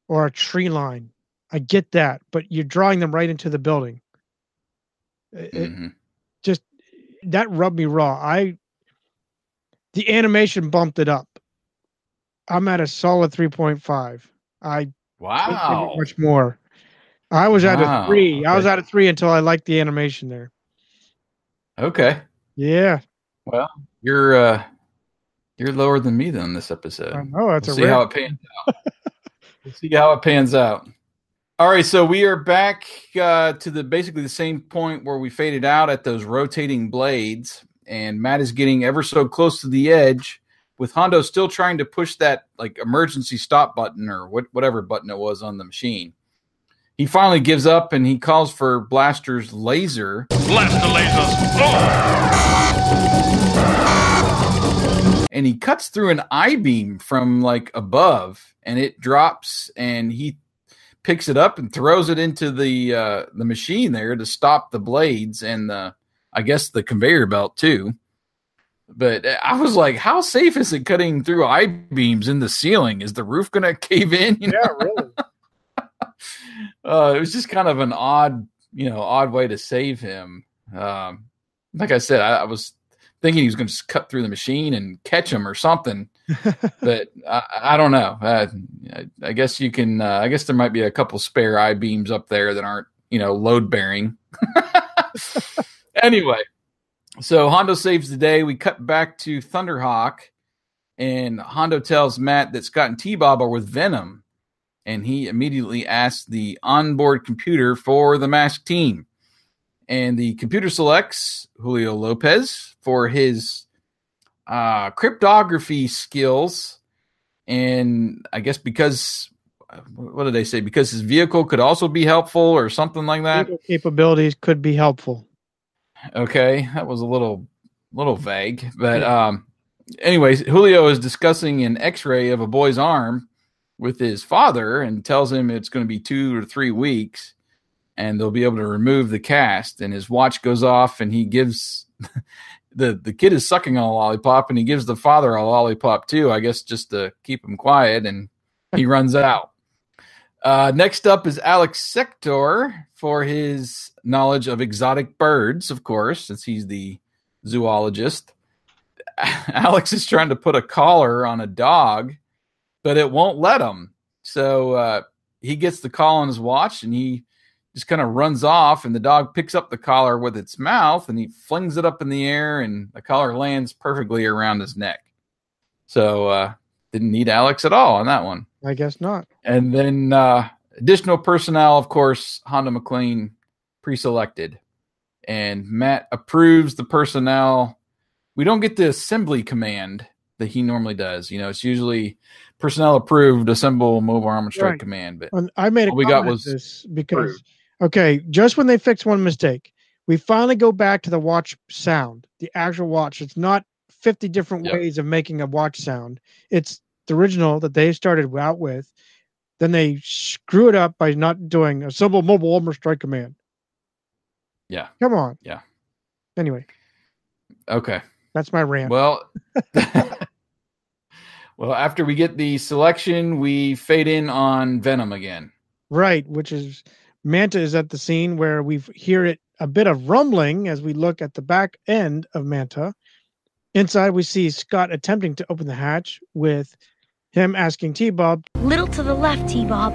or a tree line. I get that, but you're drawing them right into the building. Mm-hmm. just that rubbed me raw. I the animation bumped it up. I'm at a solid 3.5. I wow much more. I was at a three. Okay. I was at a three until I liked the animation there. Okay. Yeah. Well, you're uh you're lower than me then this episode. I know that's we'll a see how it pans out. we'll see how it pans out. All right, so we are back uh, to the basically the same point where we faded out at those rotating blades, and Matt is getting ever so close to the edge, with Hondo still trying to push that like emergency stop button or what, whatever button it was on the machine. He finally gives up and he calls for Blaster's laser. Blast the lasers. And he cuts through an I beam from like above, and it drops, and he picks it up and throws it into the uh, the machine there to stop the blades and the I guess the conveyor belt too. But I was like, how safe is it cutting through I beams in the ceiling? Is the roof going to cave in? You know? Yeah, really. Uh, it was just kind of an odd, you know, odd way to save him. Um, like I said, I, I was thinking he was going to just cut through the machine and catch him or something, but I, I, don't know. Uh, I, I, guess you can. Uh, I guess there might be a couple spare I beams up there that aren't, you know, load bearing. anyway, so Hondo saves the day. We cut back to Thunderhawk, and Hondo tells Matt that Scott and T Bob are with Venom, and he immediately asks the onboard computer for the masked team. And the computer selects Julio Lopez for his uh, cryptography skills. And I guess because, what did they say? Because his vehicle could also be helpful or something like that. Capabilities could be helpful. Okay, that was a little little vague, but um, anyways, Julio is discussing an X-ray of a boy's arm with his father and tells him it's going to be two or three weeks, and they'll be able to remove the cast. And his watch goes off, and he gives the the kid is sucking on a lollipop, and he gives the father a lollipop too. I guess just to keep him quiet, and he runs out. Uh, next up is Alex Sector for his knowledge of exotic birds, of course, since he's the zoologist. Alex is trying to put a collar on a dog, but it won't let him. So uh, he gets the call on his watch and he just kind of runs off, and the dog picks up the collar with its mouth and he flings it up in the air, and the collar lands perfectly around his neck. So uh, didn't need Alex at all on that one. I guess not. And then uh, additional personnel, of course, Hondo MacLean pre-selected, and Matt approves the personnel. We don't get the assembly command that he normally does. You know, it's usually personnel approved, assemble mobile arm and strike right. command. But and I made a we got was this because approved. okay, just when they fix one mistake, we finally go back to the watch sound, the actual watch. It's not 50 different yep. ways of making a watch sound. It's the original that they started out with. Then they screw it up by not doing a simple mobile armor strike command. Yeah. Come on. Yeah. Anyway. Okay. That's my rant. Well, well, after we get the selection, we fade in on Venom again. Right, which is Manta is at the scene where we hear it a bit of rumbling as we look at the back end of Manta. Inside, we see Scott attempting to open the hatch with him asking T Bob. Little to the left, T Bob.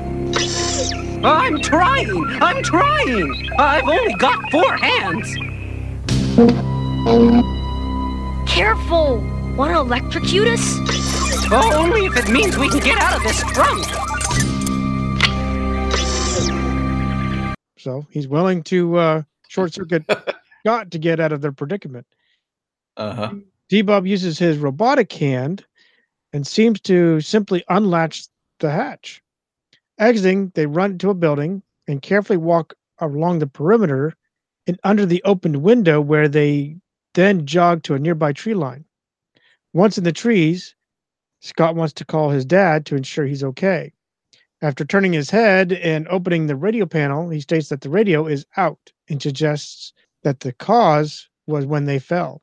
I'm trying! I'm trying! I've only got four hands! Careful! Want to electrocute us? Oh, only if it means we can get out of this trunk! So he's willing to uh, short circuit Scott to get out of their predicament. Uh huh. T Bob uses his robotic hand and seems to simply unlatch the hatch. Exiting, they run into a building and carefully walk along the perimeter and under the opened window where they then jog to a nearby tree line. Once in the trees, Scott wants to call his dad to ensure he's okay. After turning his head and opening the radio panel, he states that the radio is out and suggests that the cause was when they fell.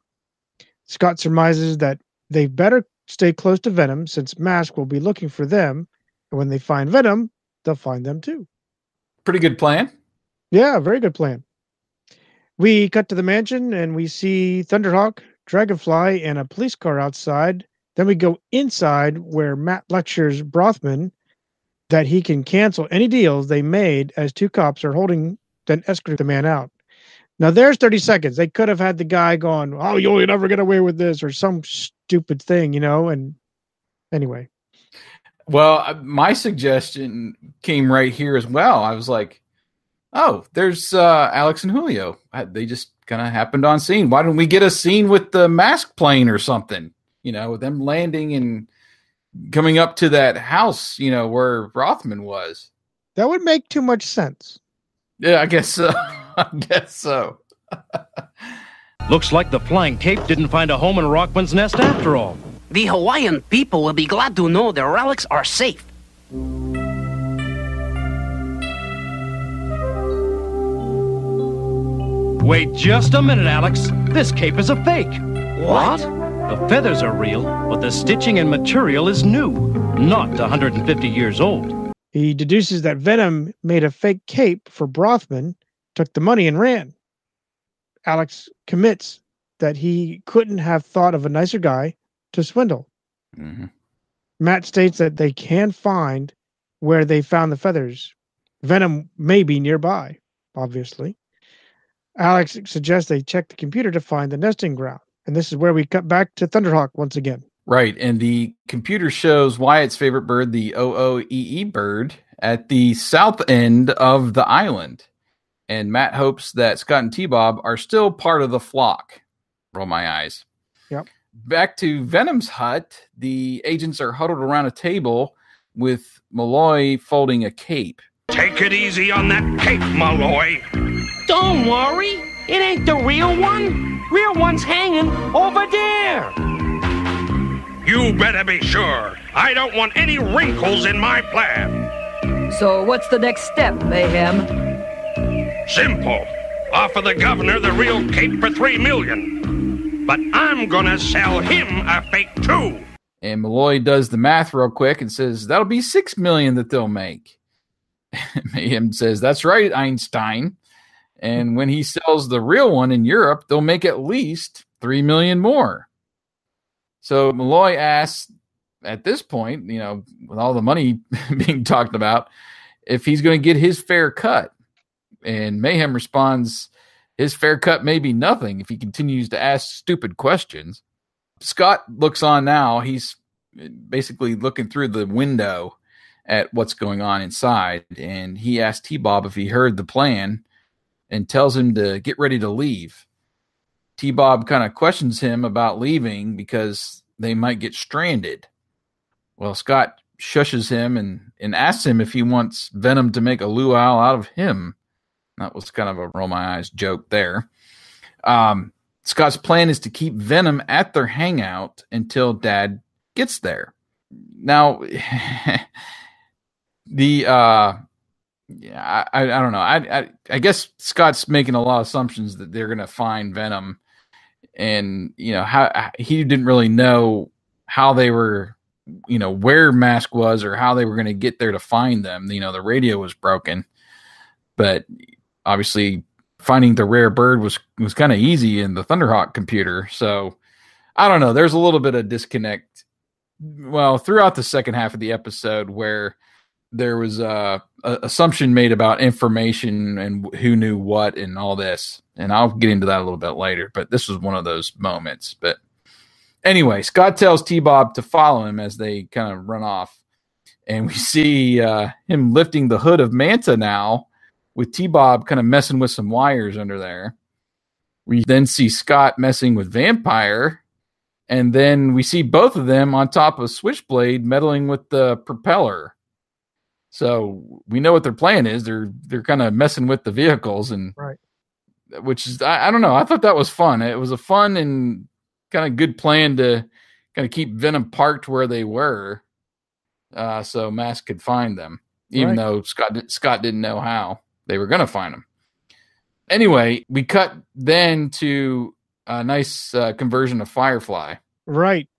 Scott surmises that they better stay close to Venom since Mask will be looking for them, and when they find Venom, they'll find them too. Pretty good plan. Yeah, very good plan. We cut to the mansion and we see Thunderhawk, Dragonfly, and a police car outside. Then we go inside where Matt lectures Brothman that he can cancel any deals they made as two cops are holding, then escort the man out. Now there's 30 seconds. They could have had the guy going, "Oh, you'll never get away with this," or some stupid thing, you know. And anyway, Well, uh, my suggestion came right here as well. I was like, "Oh, there's uh, Alex and Julio. I, they just kind of happened on scene. Why don't we get a scene with the mask plane or something? You know, with them landing and coming up to that house. You know, where Rothman was. That would make too much sense. Yeah, I guess so. I guess so. Looks like the Flying Cape didn't find a home in Rockman's nest after all. The Hawaiian people will be glad to know their relics are safe. Wait just a minute, Alex. This cape is a fake. What? The feathers are real, but the stitching and material is new, not 150 years old. He deduces that Venom made a fake cape for Brothman, took the money, and ran. Alex commits that he couldn't have thought of a nicer guy to swindle. Mhm. Matt states that they can find where they found the feathers. Venom may be nearby, obviously. Alex suggests they check the computer to find the nesting ground. And this is where we cut back to Thunderhawk once again. Right, and the computer shows Wyatt's favorite bird, the OOEE bird, at the south end of the island. And Matt hopes that Scott and T Bob are still part of the flock. Roll my eyes. Yep. Back to Venom's hut, the agents are huddled around a table with Malloy folding a cape. Take it easy on that cape, Malloy. Don't worry. It ain't the real one. Real one's hanging over there. You better be sure. I don't want any wrinkles in my plan. So what's the next step, Mayhem? Simple. Offer the governor the real cape for three million. But I'm gonna sell him a fake too. And Malloy does the math real quick and says that'll be six million that they'll make. Mayhem says that's right, Einstein. And when he sells the real one in Europe, they'll make at least three million more. So Malloy asks at this point, you know, with all the money being talked about, if he's going to get his fair cut. And Mayhem responds, his fair cut may be nothing if he continues to ask stupid questions. Scott looks on now. He's basically looking through the window at what's going on inside. And he asks T Bob if he heard the plan and tells him to get ready to leave. T Bob kind of questions him about leaving because they might get stranded. Well, Scott shushes him and, and asks him if he wants Venom to make a luau out of him. That was kind of a roll my eyes joke there. Um, Scott's plan is to keep Venom at their hangout until Dad gets there. Now, the uh, yeah, I, I don't know. I, I I guess Scott's making a lot of assumptions that they're gonna find Venom, and you know how he didn't really know how they were, you know, where Mask was or how they were gonna get there to find them. You know, the radio was broken, but obviously finding the rare bird was was kind of easy in the Thunderhawk computer. So I don't know. There's a little bit of disconnect. Well, throughout the second half of the episode, where there was uh, a assumption made about information and who knew what and all this, and I'll get into that a little bit later. But this was one of those moments. But anyway, Scott tells T Bob to follow him as they kind of run off, and we see uh, him lifting the hood of Manta now with T Bob kind of messing with some wires under there. We then see Scott messing with Vampire, and then we see both of them on top of Switchblade meddling with the propeller. So we know what their plan is. They're they're kind of messing with the vehicles, and Right. which is I, I don't know. I thought that was fun. It was a fun and kind of good plan to kind of keep Venom parked where they were, uh, so Mask could find them, even Right. though Scott Scott didn't know how they were going to find them. Anyway, we cut then to a nice uh, conversion of Firefly. Right.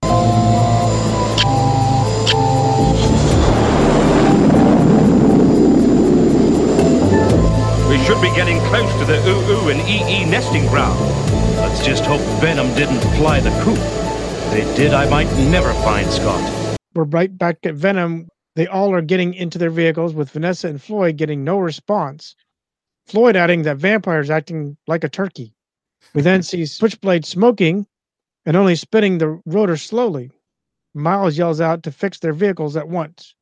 We should be getting close to the oo-oo and EE nesting ground. Let's just hope Venom didn't fly the coop. If they did, I might never find Scott. We're right back at Venom. They all are getting into their vehicles with Vanessa and Floyd getting no response. Floyd adding that Vampire's acting like a turkey. We then see Switchblade smoking and only spinning the rotor slowly. Miles yells out to fix their vehicles at once.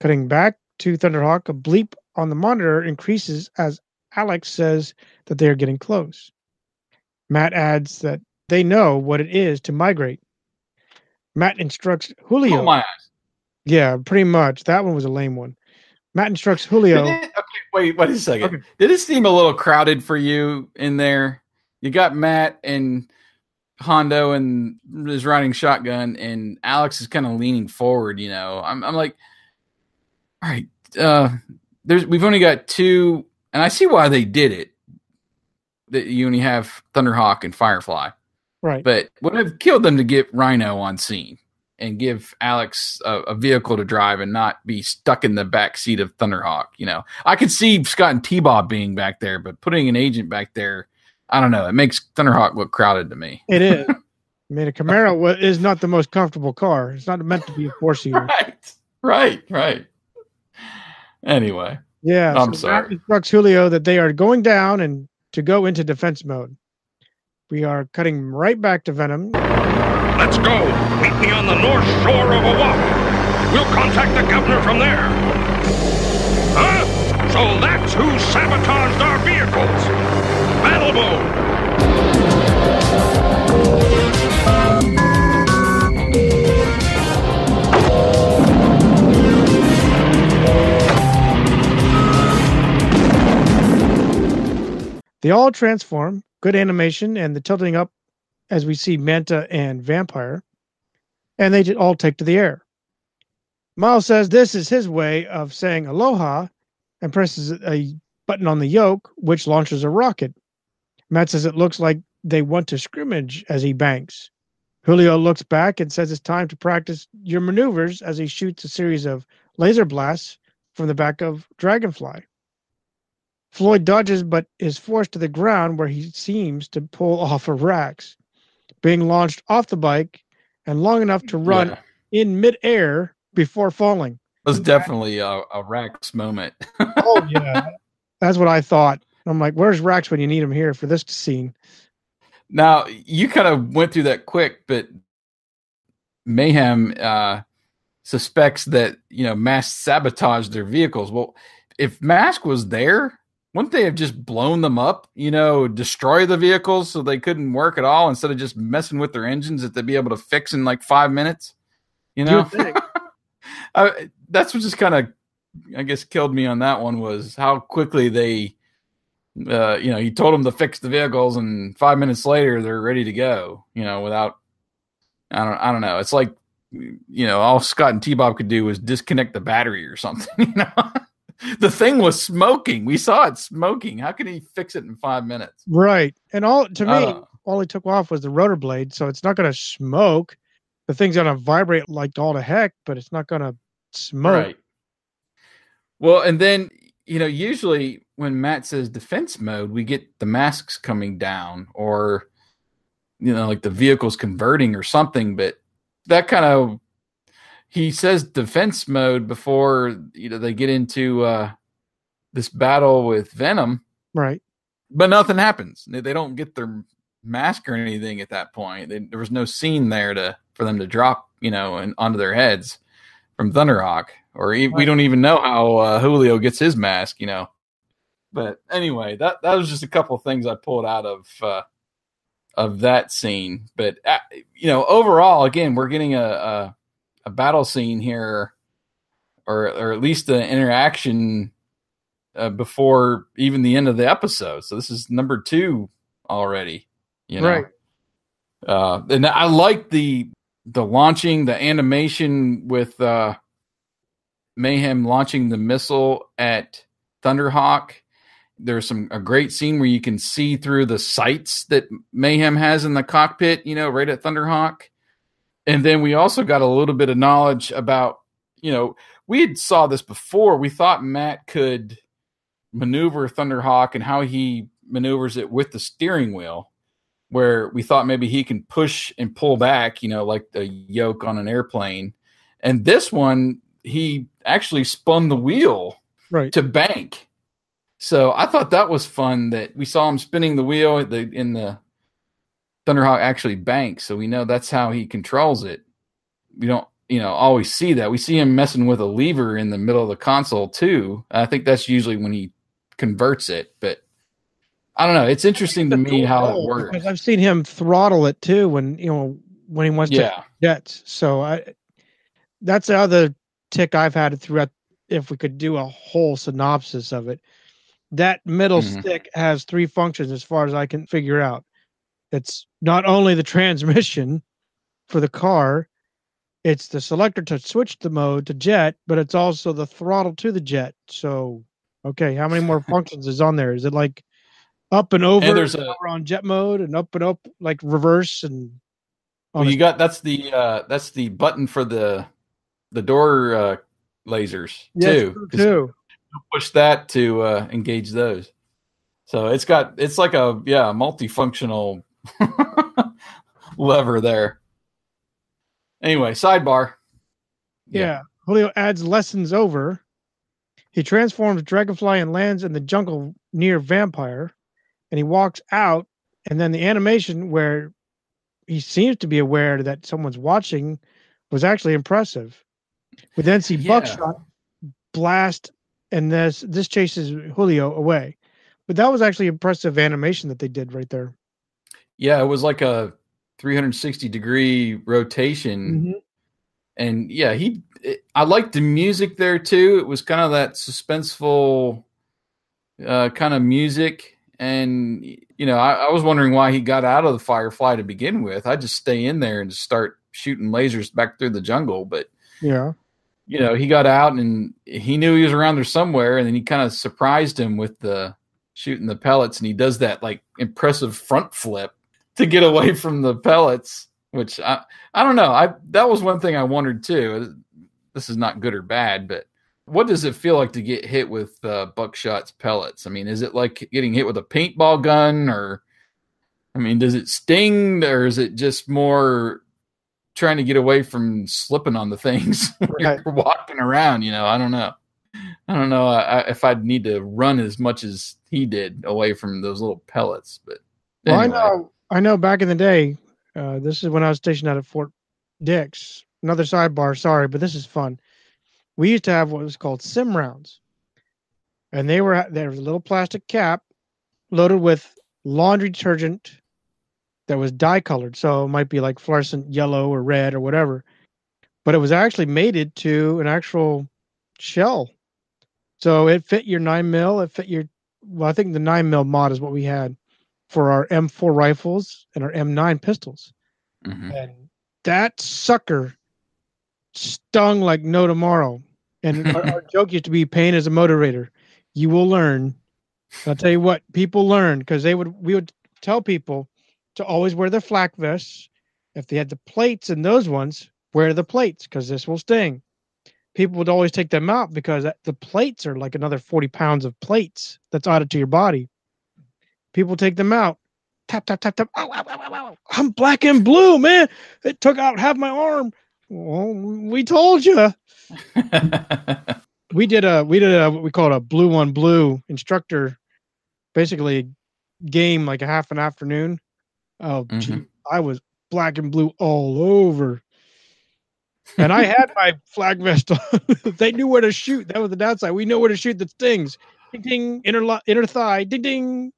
Cutting back to Thunderhawk, a bleep on the monitor increases as Alex says that they are getting close. Matt adds that they know what it is to migrate. Matt instructs Julio. Oh my eyes. Yeah, pretty much. That one was a lame one. Matt instructs Julio. It- okay, wait, wait a second. Did it seem a little crowded for you in there? You got Matt and Hondo and is riding shotgun, and Alex is kind of leaning forward. You know, I'm, I'm like, all right, uh, there's we've only got two, and I see why they did it. That you only have Thunderhawk and Firefly, Right. but would have killed them to get Rhino on scene and give Alex a, a vehicle to drive and not be stuck in the back seat of Thunderhawk. You know, I could see Scott and T Bob being back there, but putting an agent back there, I don't know. It makes Thunderhawk look crowded to me. It is. I mean, a Camaro is not the most comfortable car. It's not meant to be a four seater. right, right, right. Anyway, Yeah, I'm so sorry. Matt instructs Julio that they are going down and to go into defense mode. We are cutting right back to Venom. Let's go. Meet me on the north shore of Oahu. We'll contact the governor from there. Huh? So that's who sabotaged our vehicles. Battle mode. They all transform, good animation, and the tilting up as we see Manta and Vampire, and they all take to the air. Miles says this is his way of saying aloha and presses a button on the yoke, which launches a rocket. Matt says it looks like they want to scrimmage as he banks. Julio looks back and says it's time to practice your maneuvers as he shoots a series of laser blasts from the back of Dragonfly. Floyd dodges but is forced to the ground where he seems to pull off a Rax, being launched off the bike and long enough to run Yeah. in midair before falling. it was definitely a, a Rex moment. Oh yeah, that's what I thought. I'm like, where's Rax when you need him here for this scene? Now you kind of went through that quick, but Mayhem uh, suspects that you know Mask sabotaged their vehicles. Well, if Mask was there, wouldn't they have just blown them up? You know, destroy the vehicles so they couldn't work at all instead of just messing with their engines that they'd be able to fix in like five minutes. You know, think. I, that's what just kind of, I guess, killed me on that one was how quickly they, uh, you know, he told them to fix the vehicles, and five minutes later they're ready to go. You know, without, I don't, I don't know. It's like, you know, all Scott and T Bob could do was disconnect the battery or something. You know, the thing was smoking. We saw it smoking. How can he fix it in five minutes? Right, and all to me, Uh. all he took off was the rotor blade, so it's not going to smoke. The thing's going to vibrate like all the heck, but it's not going to smoke. Right. Well, and then you know, usually when Matt says defense mode, we get the masks coming down, or you know, like the vehicles converting or something. But that kind of he says defense mode before you know they get into uh, this battle with Venom, Right. but nothing happens. They, don't get their mask or anything at that point. They, there was no scene there to for them to drop, you know, and onto their heads from Thunderhawk, or e- we don't even know how uh, Julio gets his mask, you know. But anyway, that that was just a couple of things I pulled out of uh, of that scene. But uh, you know, overall, again, we're getting a a, a battle scene here, or or at least an interaction uh, before even the end of the episode. So this is number two already. You know? Right. Uh, and I like the the launching, the animation with uh, Mayhem launching the missile at Thunderhawk. There's some a great scene where you can see through the sights that Mayhem has in the cockpit, you know, right at Thunderhawk. And then we also got a little bit of knowledge about, you know, we had saw this before. We thought Matt could maneuver Thunderhawk and how he maneuvers it with the steering wheel, where we thought maybe he can push and pull back, you know, like the yoke on an airplane. And this one, he actually spun the wheel right. to bank. So I thought that was fun that we saw him spinning the wheel the, in the Thunderhawk actually banks. So we know that's how he controls it. We don't you know always see that. We see him messing with a lever in the middle of the console too. I think that's usually when he converts it, but I don't know. It's interesting to me how it works. Because I've seen him throttle it too when you know when he wants Yeah. to jets. So I that's the other tick I've had throughout. If we could do a whole synopsis of it, that middle Mhm. stick has three functions as far as I can figure out. It's not only the transmission for the car, it's the selector to switch the mode to jet, but it's also the throttle to the jet. So, okay, how many more functions is on there? Is it like up and over? And there's and a- on jet mode and up and up like reverse and Well, you got that's the uh that's the button for the the door uh lasers Yeah, too. too. Push that to uh engage those. So it's got it's like a yeah, multifunctional lever there. Anyway, sidebar. Yeah. Julio adds lessons over. He transforms Dragonfly and lands in the jungle near Vampire. And he walks out. And then the animation where he seems to be aware that someone's watching was actually impressive. We then see Yeah. Buckshot blast, and this this chases Julio away. But that was actually impressive animation that they did right there. Yeah, it was like a 360 degree rotation. And yeah, he it, I liked the music there too. It was kind of that suspenseful uh kind of music and you know, I, I was wondering why he got out of the Firefly to begin with. I just stay in there and just start shooting lasers back through the jungle, but Yeah. you know, he got out and he knew he was around there somewhere, and then he kind of surprised him with the shooting the pellets, and he does that like impressive front flip to get away from the pellets, which I I don't know. I that was one thing I wondered too. This is not good or bad, but what does it feel like to get hit with uh, buckshot's pellets? I mean, is it like getting hit with a paintball gun, or I mean, does it sting, or is it just more trying to get away from slipping on the things when you're walking around? You know, I don't know. I don't know I, I- if I'd need to run as much as he did away from those little pellets, but Well, anyway. I know. I know. Back in the day, uh, this is when I was stationed out at Fort Dix. Another sidebar. Sorry, but this is fun. We used to have what was called sim rounds, and they were there was a little plastic cap loaded with laundry detergent that was dye colored, so it might be like fluorescent yellow or red or whatever. But it was actually mated to an actual shell, so it fit your nine mil. It fit your well, I think the nine mil mod is what we had for our M4 rifles and our M9 pistols. Mm-hmm. And that sucker stung like no tomorrow. And our, our joke used to be pain as a motivator. You will learn. I'll tell you what, people learn because they would we would tell people to always wear their flak vests. If they had the plates in those ones, wear the plates because this will sting. People would always take them out because the plates are like another 40 pounds of plates that's added to your body. People take them out. Tap, tap, tap, tap. Ow, ow, ow, ow. I'm black and blue, man. It took out half my arm. Well, we told you. we did a we did a what we call it a blue on blue instructor, basically game like a half an afternoon. Oh, gee, mm-hmm. I was black and blue all over. And I had my flak vest on. they knew where to shoot. That was the downside. We know where to shoot the things. Ding ding, inner inner thigh. Ding ding.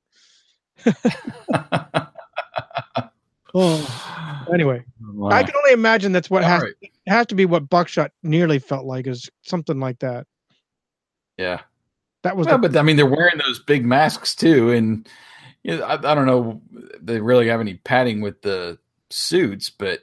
Oh, anyway, Wow. I can only imagine that's what All has right. has to be what Buckshot nearly felt like is something like that. Yeah. That was well, the- but I mean, they're wearing those big masks too, and you know, I, I don't know if they really have any padding with the suits, but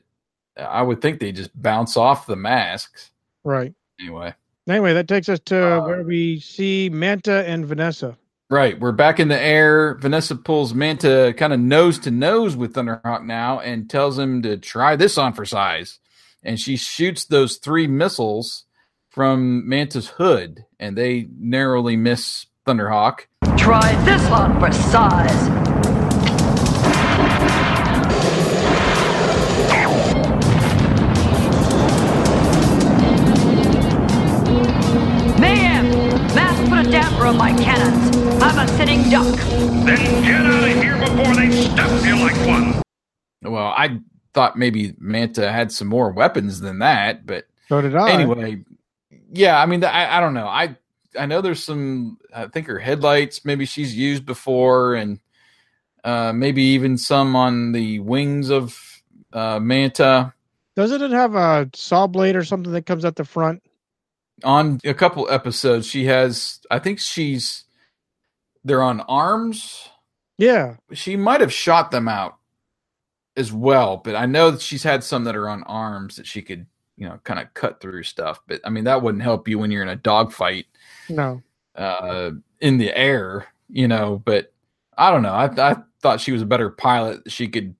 I would think they just bounce off the masks right. anyway. Anyway, that takes us to uh, where we see Manta and Vanessa. Right, we're back in the air. Vanessa pulls Manta kind of nose to nose with Thunderhawk now and tells him to try this on for size. And she shoots those three missiles from Manta's hood, and they narrowly miss Thunderhawk. Try this on for size. I thought maybe Manta had some more weapons than that, but So did I. Anyway, yeah, I mean, I, I don't know. I I know there's some. I think her headlights maybe she's used before, and uh, maybe even some on the wings of uh, Manta. Doesn't it have a saw blade or something that comes at the front? On a couple episodes, she has. I think she's. They're on arms. Yeah. She might have shot them out as well, but I know that she's had some that are on arms that she could, you know, kind of cut through stuff. But I mean, that wouldn't help you when you're in a dogfight No. uh, in the air, you know. But I don't know. I, I thought she was a better pilot. She could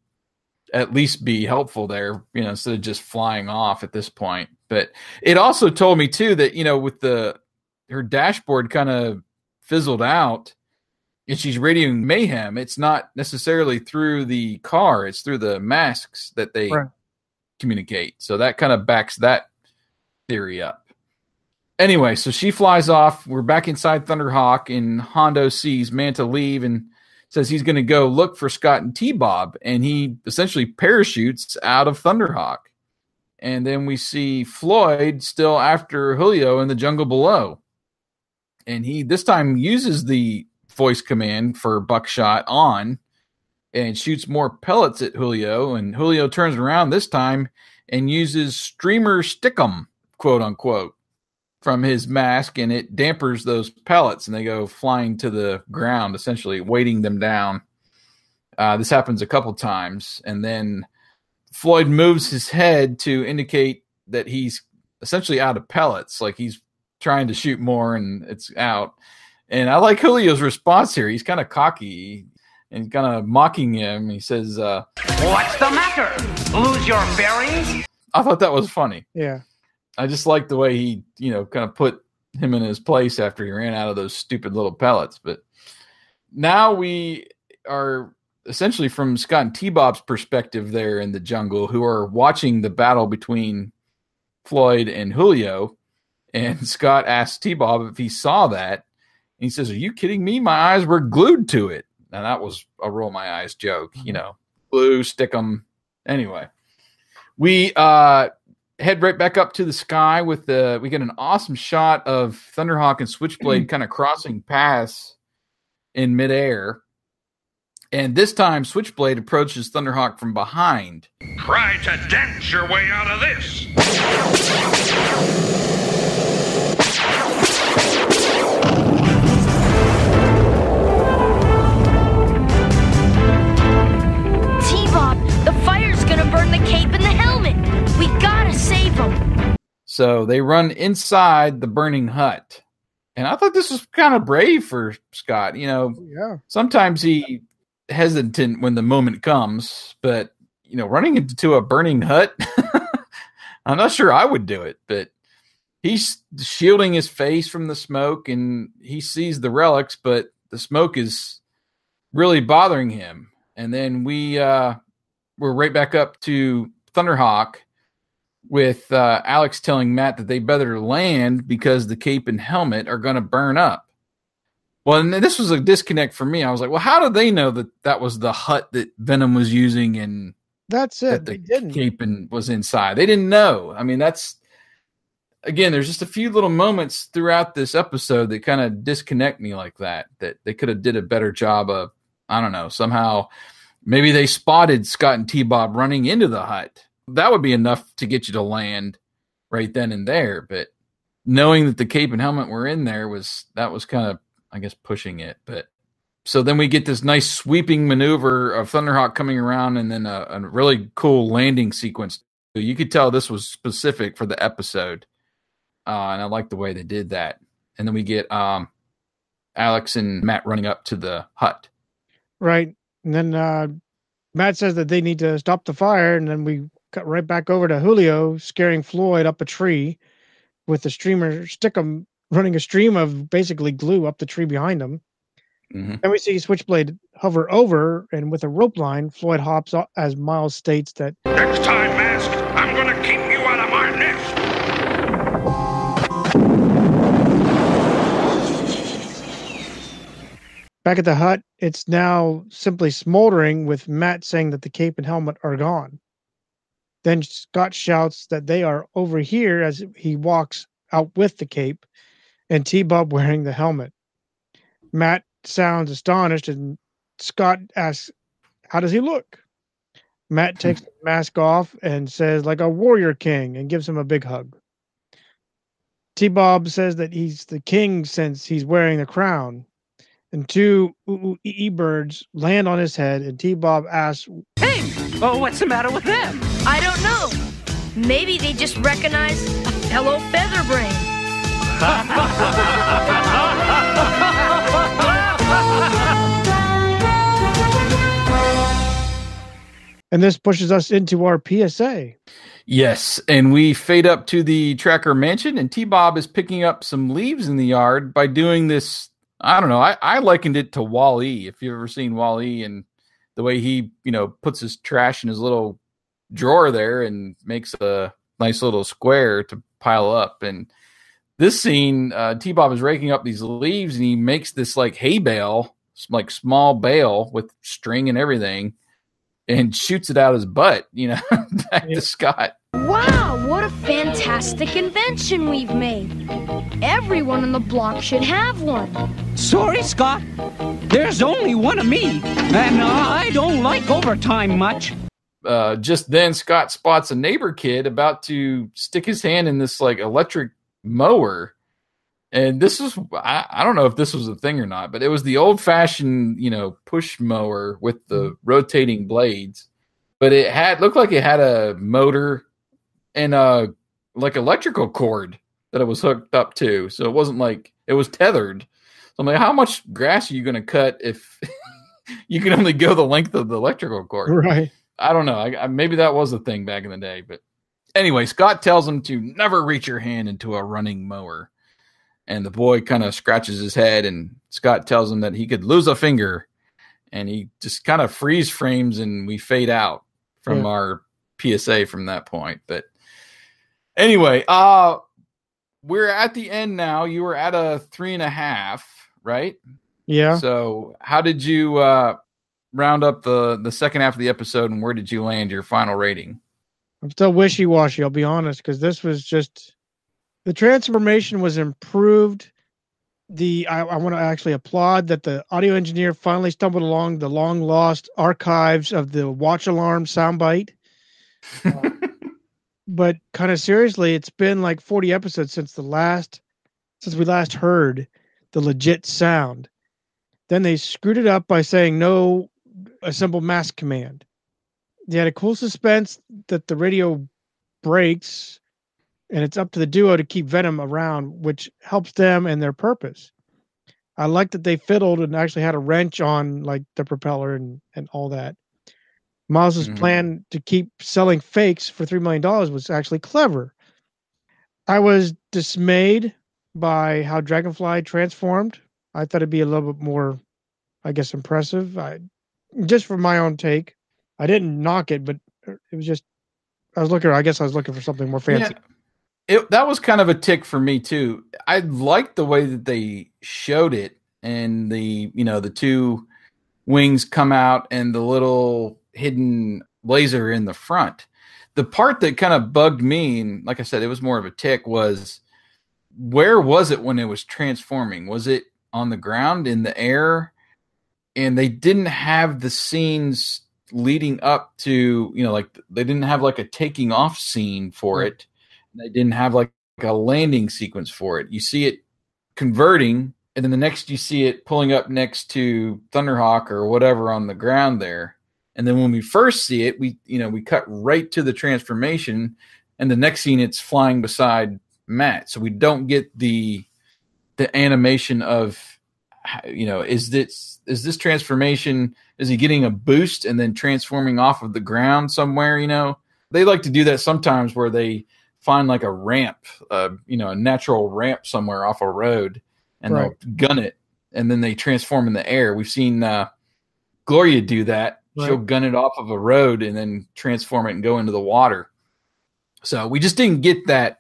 at least be helpful there, you know, instead of just flying off at this point. But it also told me too that you know, with the her dashboard kind of fizzled out, and she's radioing mayhem. It's not necessarily through the car; it's through the masks that they Right. communicate. So that kind of backs that theory up. Anyway, so she flies off. We're back inside Thunderhawk, and Hondo sees Manta leave and says he's going to go look for Scott and T Bob, and he essentially parachutes out of Thunderhawk. And then we see Floyd still after Julio in the jungle below. And he this time uses the voice command for Buckshot on and shoots more pellets at Julio. And Julio turns around this time and uses streamer stickum, quote unquote, from his mask, and it dampers those pellets, and they go flying to the ground, essentially weighting them down. Uh, this happens a couple times, and then Floyd moves his head to indicate that he's essentially out of pellets, like he's trying to shoot more, and it's out. And I like Julio's response here. He's kind of cocky and kind of mocking him. He says, uh, What's the matter? Lose your bearings? I thought that was funny. Yeah. I just like the way he, you know, kind of put him in his place after he ran out of those stupid little pellets. But now we are essentially from Scott and T Bob's perspective there in the jungle, who are watching the battle between Floyd and Julio. And Scott asks T Bob if he saw that. And he says, Are you kidding me? My eyes were glued to it. Now that was a roll my eyes joke, you know, glue, stick 'em. Anyway, we uh head right back up to the sky with the we get an awesome shot of Thunderhawk and Switchblade kind of crossing paths in midair. And this time Switchblade approaches Thunderhawk from behind. Try to dance your way out of this. Fire's burn the cape and the helmet. We gotta save them. So they run inside the burning hut. And I thought this was kind of brave for Scott. You know, Yeah. sometimes he hesitant when the moment comes, but you know, running into a burning hut, I'm not sure I would do it, but he's shielding his face from the smoke and he sees the relics, but the smoke is really bothering him. And then we uh we're right back up to Thunderhawk with uh, Alex telling Matt that they better land because the cape and helmet are going to burn up. Well, and this was a disconnect for me. I was like, well, how did they know that that was the hut that Venom was using and That's that it. the They didn't. cape and was inside? They didn't know. I mean, that's again, there's just a few little moments throughout this episode that kind of disconnect me like that. That they could have did a better job of. I don't know. Somehow, maybe they spotted Scott and T Bob running into the hut. That would be enough to get you to land right then and there. But knowing that the cape and helmet were in there was that was kind of, I guess, pushing it. But so then we get this nice sweeping maneuver of Thunderhawk coming around, and then a, a really cool landing sequence. You could tell this was specific for the episode, uh, and I like the way they did that. And then we get um, Alex and Matt running up to the hut. Right. And then uh, Matt says that they need to stop the fire. And then we cut right back over to Julio scaring Floyd up a tree with the streamer stick 'em running a stream of basically glue up the tree behind him. Mhm. Then we see Switchblade hover over and with a rope line, Floyd hops o- as Miles states that Next time, Mask, I'm gonna keep you back at the hut, it's now simply smoldering with Matt saying that the cape and helmet are gone. Then Scott shouts that they are over here as he walks out with the cape and T Bob wearing the helmet. Matt sounds astonished and Scott asks, How does he look? Matt hmm. takes the mask off and says, like a warrior king, and gives him a big hug. T Bob says that he's the king since he's wearing the crown. And two ooh ee birds land on his head, and T Bob asks, Hey, oh, what's the matter with them? I don't know. Maybe they just recognize a fellow featherbrain. and this pushes us into our PSA. Yes, and we fade up to the Tracker Mansion, and T Bob is picking up some leaves in the yard by doing this. I don't know. I, I likened it to Wall E. If you've ever seen Wall E and the way he, you know, puts his trash in his little drawer there and makes a nice little square to pile up. And this scene, uh, T Bob is raking up these leaves and he makes this like hay bale, like small bale with string and everything, and shoots it out his butt, you know, back to Scott. Wow, what a fantastic invention we've made. Everyone on the block should have one. Sorry, Scott. There's only one of me, and I don't like overtime much. Uh, just then, Scott spots a neighbor kid about to stick his hand in this like electric mower. And this was, I, I don't know if this was a thing or not, but it was the old fashioned, you know, push mower with the rotating blades. But it had, looked like it had a motor and a like electrical cord that it was hooked up to. So it wasn't like it was tethered. So I'm like, how much grass are you going to cut if you can only go the length of the electrical cord? Right. I don't know. I, I, maybe that was a thing back in the day, but anyway, Scott tells him to never reach your hand into a running mower. And the boy kind of scratches his head, and Scott tells him that he could lose a finger. And he just kind of freeze frames, and we fade out from Yeah. our PSA from that point. But anyway, uh, we're at the end now. You were at a three and a half, right? Yeah. So, how did you uh, round up the the second half of the episode, and where did you land your final rating? I'm still wishy washy, I'll be honest, because this was just the transformation was improved. The I, I want to actually applaud that the audio engineer finally stumbled along the long lost archives of the watch alarm soundbite. Uh, but kind of seriously, it's been like 40 episodes since the last since we last heard the legit sound. Then they screwed it up by saying no assemble mask command. They had a cool suspense that the radio breaks and it's up to the duo to keep Venom around, which helps them and their purpose. I like that they fiddled and actually had a wrench on like the propeller and, and all that. Miles's Mhm. plan to keep selling fakes for three million dollars was actually clever. I was dismayed by how Dragonfly transformed. I thought it'd be a little bit more, I guess, impressive. I just for my own take. I didn't knock it, but it was just I was looking. I guess I was looking for something more fancy. Yeah. It that was kind of a tick for me too. I liked the way that they showed it and the you know the two wings come out and the little hidden laser in the front. The part that kind of bugged me, and like I said, it was more of a tick, was where was it when it was transforming? Was it on the ground, in the air? And they didn't have the scenes leading up to, you know, like they didn't have like a taking off scene for hmm. it. They didn't have like a landing sequence for it. You see it converting, and then the next you see it pulling up next to Thunderhawk or whatever on the ground there. And then when we first see it, we you know we cut right to the transformation, and the next scene it's flying beside Matt. So we don't get the the animation of you know is this is this transformation is he getting a boost and then transforming off of the ground somewhere you know they like to do that sometimes where they find like a ramp uh, you know a natural ramp somewhere off a road and Right. they'll gun it and then they transform in the air we've seen uh, gloria do that she'll gun it off of a road and then transform it and go into the water so we just didn't get that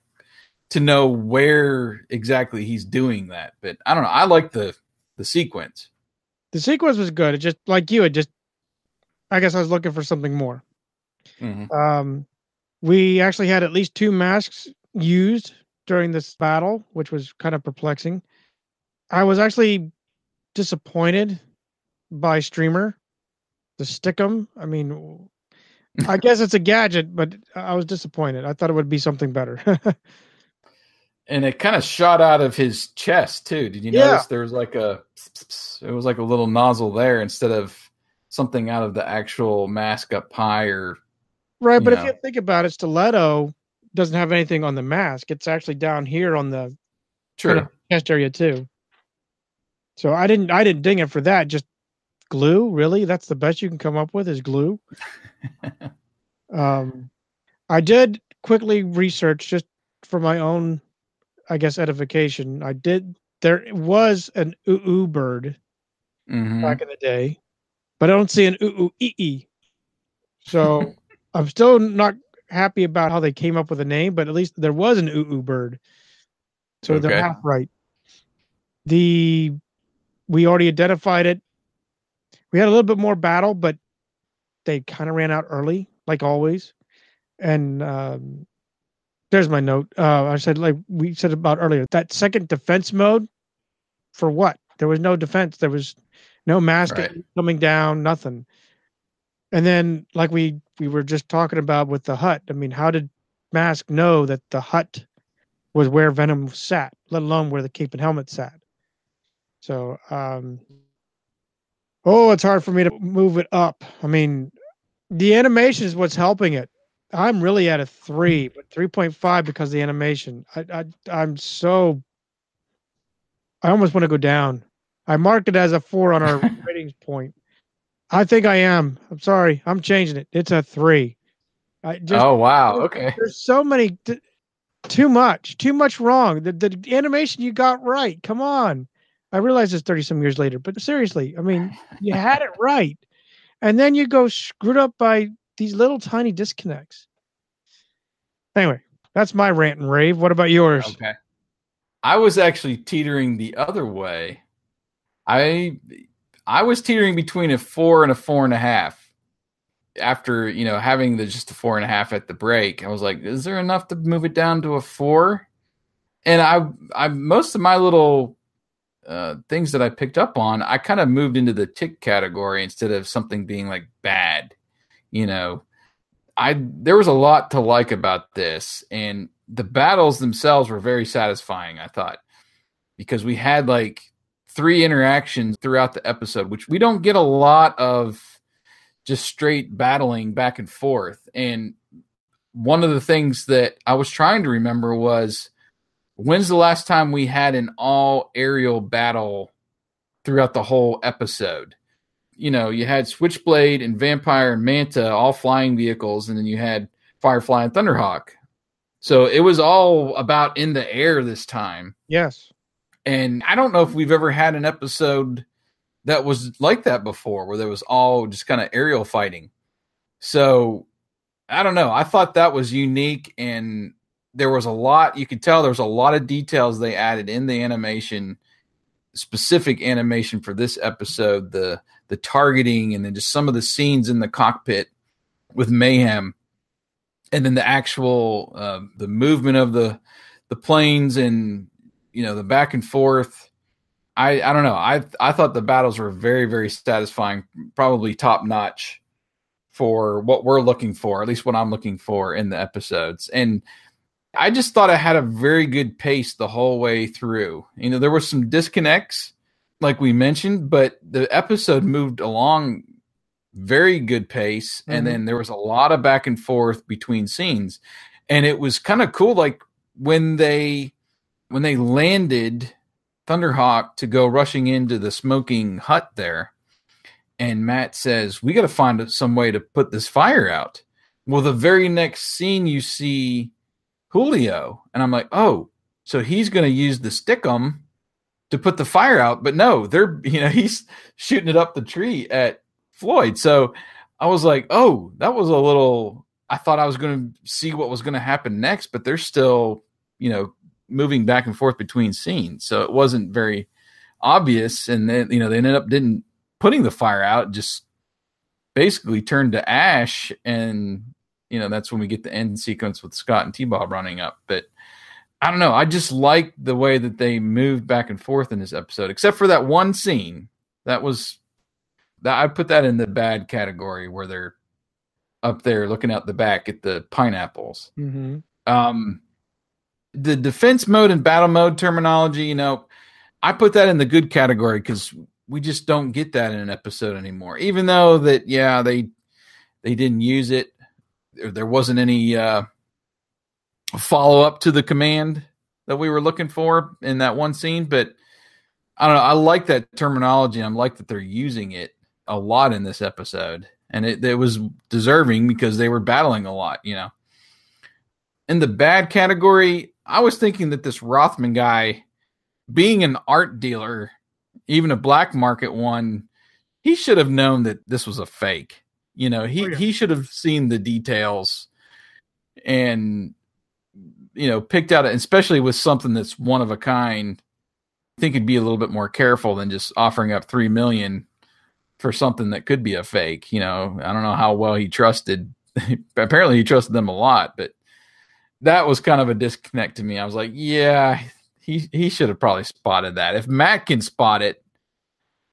to know where exactly he's doing that but i don't know i like the the sequence The sequence was good. It just like you, it just I guess I was looking for something more. Mhm. Um, We actually had at least two masks used during this battle, which was kind of perplexing. I was actually disappointed by Streamer, the Stickum. I mean, I guess it's a gadget, but I was disappointed. I thought it would be something better. and it kind of shot out of his chest too. Did you Yeah. notice there was like a it was like a little nozzle there instead of something out of the actual mask up high or right, but you if you think about it, Stiletto doesn't have anything on the mask. It's actually down here on the True. kind of chest area too. So I didn't I didn't ding it for that. Just glue, really? That's the best you can come up with is glue. um, I did quickly research just for my own, I guess, edification. I did. There was an oo bird Mhm. back in the day, but I don't see an oo ee ee. So I'm still not happy about how they came up with a name, but at least there was an oo oo bird. So they're half right. The we already identified it. We had a little bit more battle, but they kind of ran out early, like always. And um, there's my note. Uh, I said, like we said about earlier, that second defense mode for what? There was no defense. There was no mask Right. coming down, nothing. And then, like we we were just talking about with the hut. I mean, how did Mask know that the hut was where Venom sat, let alone where the cape and helmet sat? So, um, oh, it's hard for me to move it up. I mean, the animation is what's helping it. I'm really at a three, but three point five because of the animation. I, I I'm so. I almost want to go down. I marked it as a four on our ratings point. I think I am. I'm sorry. I'm changing it. It's a three. I just, oh wow. Okay. There's so many. too much. Too much wrong. The, the animation you got right. Come on. I realize it's 30 some years later, but seriously, I mean, you had it right. And then you go screwed up by these little tiny disconnects. Anyway, that's my rant and rave. What about yours? Okay. I was actually teetering the other way. I I was teetering between a four and a four and a half. After you know having the just a four and a half at the break, I was like, "Is there enough to move it down to a four? And I, I most of my little uh, things that I picked up on, I kind of moved into the tick category instead of something being like bad. You know, I there was a lot to like about this, and the battles themselves were very satisfying. I thought because we had like three interactions throughout the episode, which we don't get a lot of just straight battling back and forth. And one of the things that I was trying to remember was when's the last time we had an all aerial battle throughout the whole episode? You know, you had Switchblade and Vampire and Manta, all flying vehicles, and then you had Firefly and Thunderhawk. So it was all about in the air this time. Yes. And I don't know if we've ever had an episode that was like that before, where there was all just kind of aerial fighting. So I don't know. I thought that was unique, and there was a lot. You could tell there was a lot of details they added in the animation, specific animation for this episode. The the targeting, and then just some of the scenes in the cockpit with mayhem, and then the actual uh, the movement of the the planes and you know the back and forth. I I don't know. I I thought the battles were very very satisfying, probably top notch for what we're looking for, at least what I'm looking for in the episodes. And I just thought I had a very good pace the whole way through. You know, there were some disconnects like we mentioned, but the episode moved along very good pace Mhm. and then there was a lot of back and forth between scenes. And it was kind of cool like when they when they landed Thunderhawk to go rushing into the smoking hut there, and Matt says, We got to find some way to put this fire out. Well, the very next scene, you see Julio, and I'm like, Oh, so he's going to use the stickum to put the fire out. But no, they're, you know, he's shooting it up the tree at Floyd. So I was like, Oh, that was a little, I thought I was going to see what was going to happen next, but they're still, you know, moving back and forth between scenes. So it wasn't very obvious. And then, you know, they ended up didn't putting the fire out, just basically turned to ash and you know that's when we get the end sequence with Scott and T Bob running up. But I don't know. I just like the way that they moved back and forth in this episode, except for that one scene that was that I put that in the bad category where they're up there looking out the back at the pineapples. Mm-hmm. Um, the defense mode and battle mode terminology, you know, I put that in the good category because we just don't get that in an episode anymore. Even though that, yeah, they they didn't use it. There, wasn't any uh, follow up to the command that we were looking for in that one scene, but I don't know. I like that terminology. I like that they're using it a lot in this episode, and it, it was deserving because they were battling a lot. You know, in the bad category, I was thinking that this Rothman guy, being an art dealer, even a black market one, he should have known that this was a fake. You know, he Oh, yeah. he should have seen the details and you know picked out, especially with something that's one of a kind. I think he'd be a little bit more careful than just offering up three million for something that could be a fake. You know, I don't know how well he trusted. Apparently, he trusted them a lot, but that was kind of a disconnect to me. I was like, yeah, he he should have probably spotted that. If Matt can spot it,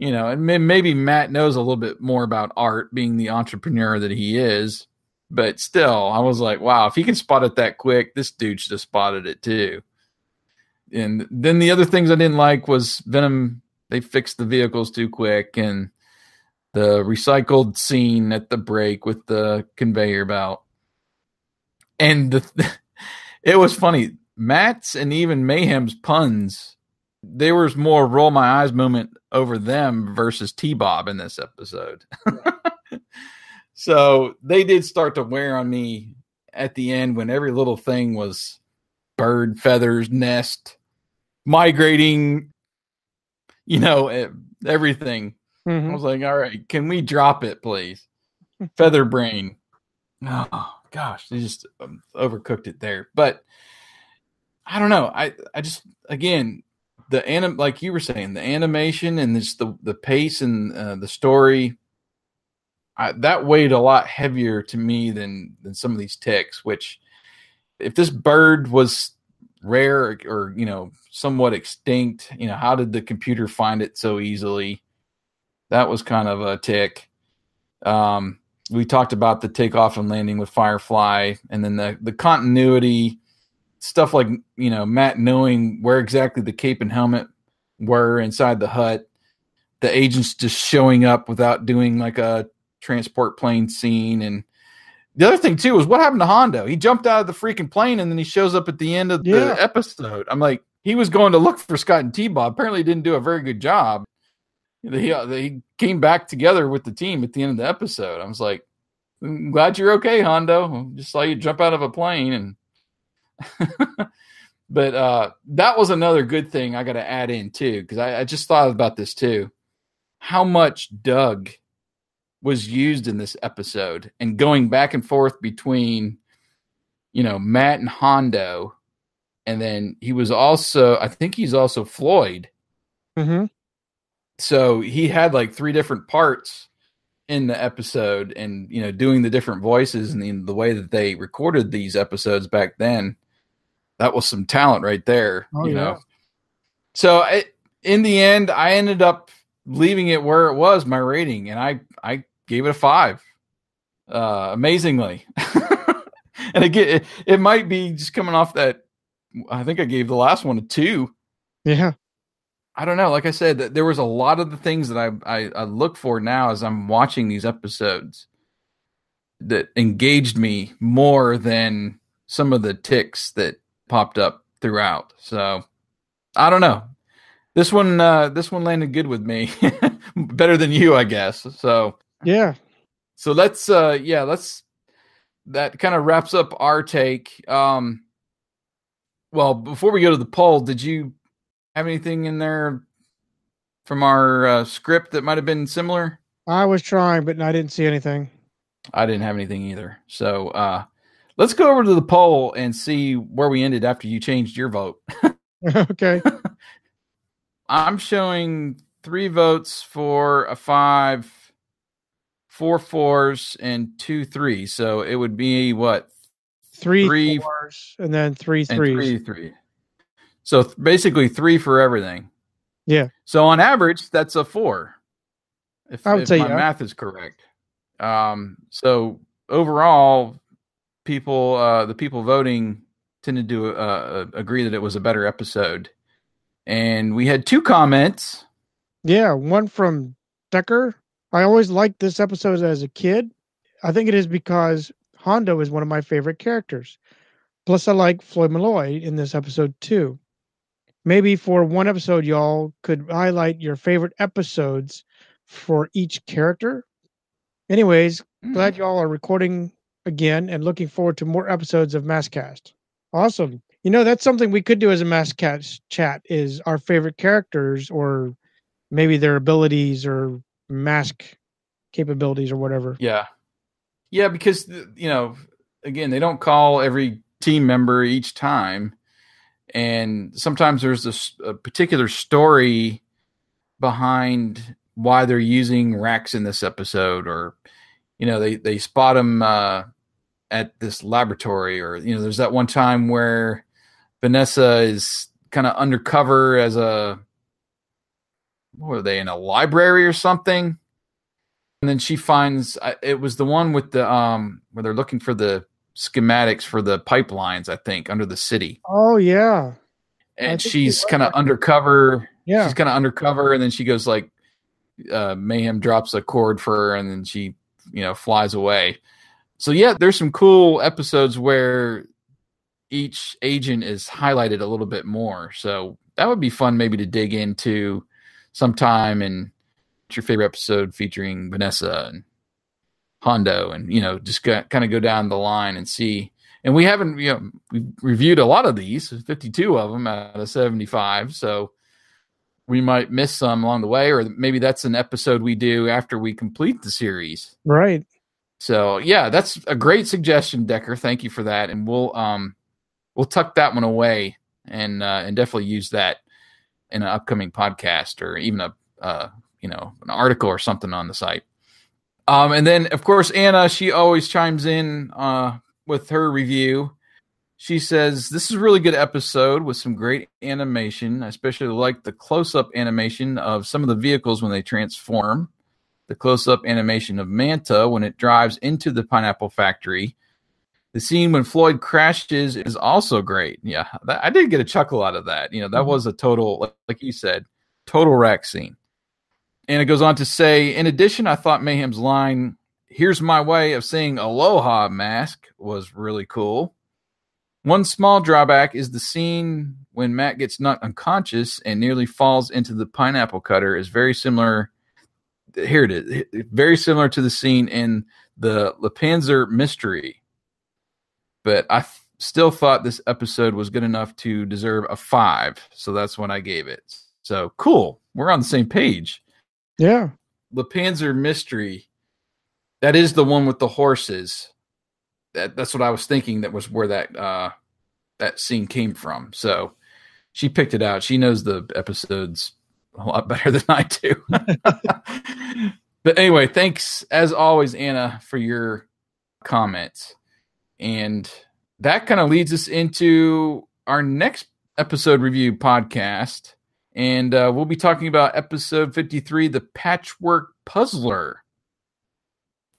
you know, and may- maybe Matt knows a little bit more about art, being the entrepreneur that he is. But still, I was like, wow, if he can spot it that quick, this dude should have spotted it too. And then the other things I didn't like was Venom. They fixed the vehicles too quick, and the recycled scene at the break with the conveyor belt. And the it was funny. Matt's and even Mayhem's puns, there was more roll my eyes moment over them versus T Bob in this episode. so they did start to wear on me at the end when every little thing was bird feathers, nest, migrating, you know, everything. Mhm. I was like, all right, can we drop it, please? Feather brain. Oh gosh, they just um, overcooked it there. But I don't know. I I just again the anim like you were saying the animation and just the the pace and uh, the story. I, that weighed a lot heavier to me than than some of these ticks. Which, if this bird was rare or, or you know somewhat extinct, you know how did the computer find it so easily? That was kind of a tick. Um, we talked about the takeoff and landing with Firefly, and then the the continuity stuff like you know Matt knowing where exactly the cape and helmet were inside the hut, the agents just showing up without doing like a transport plane scene, and the other thing too was what happened to Hondo. He jumped out of the freaking plane, and then he shows up at the end of Yeah. the episode. I'm like, he was going to look for Scott and T Bob. Apparently, he didn't do a very good job. He, uh, he came back together with the team at the end of the episode. I was like, I'm glad you're okay, Hondo. Just saw you jump out of a plane and but uh that was another good thing I gotta add in too, because I, I just thought about this too. How much Doug was used in this episode and going back and forth between you know Matt and Hondo, and then he was also I think he's also Floyd. Mm-hmm. So he had like three different parts in the episode and you know doing the different voices and the, the way that they recorded these episodes back then that was some talent right there Oh, you yeah. know so it, in the end i ended up leaving it where it was my rating and i i gave it a five uh amazingly and again it, it might be just coming off that i think i gave the last one a two Yeah. I don't know. Like I said, th- there was a lot of the things that I, I I look for now as I'm watching these episodes that engaged me more than some of the ticks that popped up throughout. So I don't know. This one uh this one landed good with me. Better than you, I guess. So Yeah. so let's uh yeah, let's that kind of wraps up our take. Um well, before we go to the poll, did you have anything in there from our uh, script that might have been similar? I was trying, but I didn't see anything. I didn't have anything either. So uh let's go over to the poll and see where we ended after you changed your vote. okay. I'm showing three votes for a five, four fours and two threes. So it would be what Three, Three- fours and then three threes. three three. So th- basically three for everything. Yeah. So on average, that's a four. If, I would if say my yeah. math is correct. Um, so overall, people, uh, the people voting tended to uh, agree that it was a better episode. And we had two comments. Yeah, one from Decker. I always liked this episode as a kid. I think it is because Hondo is one of my favorite characters. Plus, I like Floyd Malloy in this episode too. Maybe for one episode, y'all could highlight your favorite episodes for each character. Anyways, glad y'all are recording again and looking forward to more episodes of Maskcast. Awesome. You know, that's something we could do as a Maskcast chat is our favorite characters or maybe their abilities or mask capabilities or whatever. Yeah. Yeah, because you know, again, they don't call every team member each time, and sometimes there's this a particular story behind why they're using Rex in this episode, or you know, they they spot him uh, at this laboratory, or you know, there's that one time where Vanessa is kind of undercover as a what were they in a library or something and then she finds it was the one with the um where they're looking for the schematics for the pipelines i think under the city Oh yeah. And she's kind of undercover Yeah. she's kind of undercover and then she goes like uh mayhem drops a cord for her and then she you know flies away. So yeah there's some cool episodes where each agent is highlighted a little bit more. So that would be fun maybe to dig into sometime and your favorite episode featuring vanessa and hondo and you know just kind of go down the line and see. And we haven't you know we've reviewed a lot of these 52 of them out of 75 so we might miss some along the way or maybe that's an episode we do after we complete the series Right. so yeah that's a great suggestion decker thank you for that and we'll um we'll tuck that one away and uh and definitely use that in an upcoming podcast or even a uh you know an article or something on the site um, and then of course Anna, she always chimes in uh, with her review. She says this is a really good episode with some great animation. I especially like the close-up animation of some of the vehicles when they transform. The close-up animation of Manta when it drives into the pineapple factory. The scene when Floyd crashes is also great. Yeah, that, I did get a chuckle out of that. You know, that mm-hmm. was a total, like, like you said, total rack scene. And it goes on to say, in addition, I thought Mayhem's line, here's my way of saying aloha mask, was really cool. One small drawback is the scene when Matt gets knocked unconscious and nearly falls into the pineapple cutter is very similar. Here it is. Very similar to the scene in the Le Panzer mystery. But I f- still thought this episode was good enough to deserve a five. So that's when I gave it. So cool. We're on the same page. Yeah. The Panzer Mystery. That is the one with the horses. That that's what I was thinking. That was where that uh that scene came from. So she picked it out. She knows the episodes a lot better than I do. but anyway, thanks as always, Anna, for your comments. And that kind of leads us into our next episode review podcast. And uh, we'll be talking about episode 53, The Patchwork Puzzler.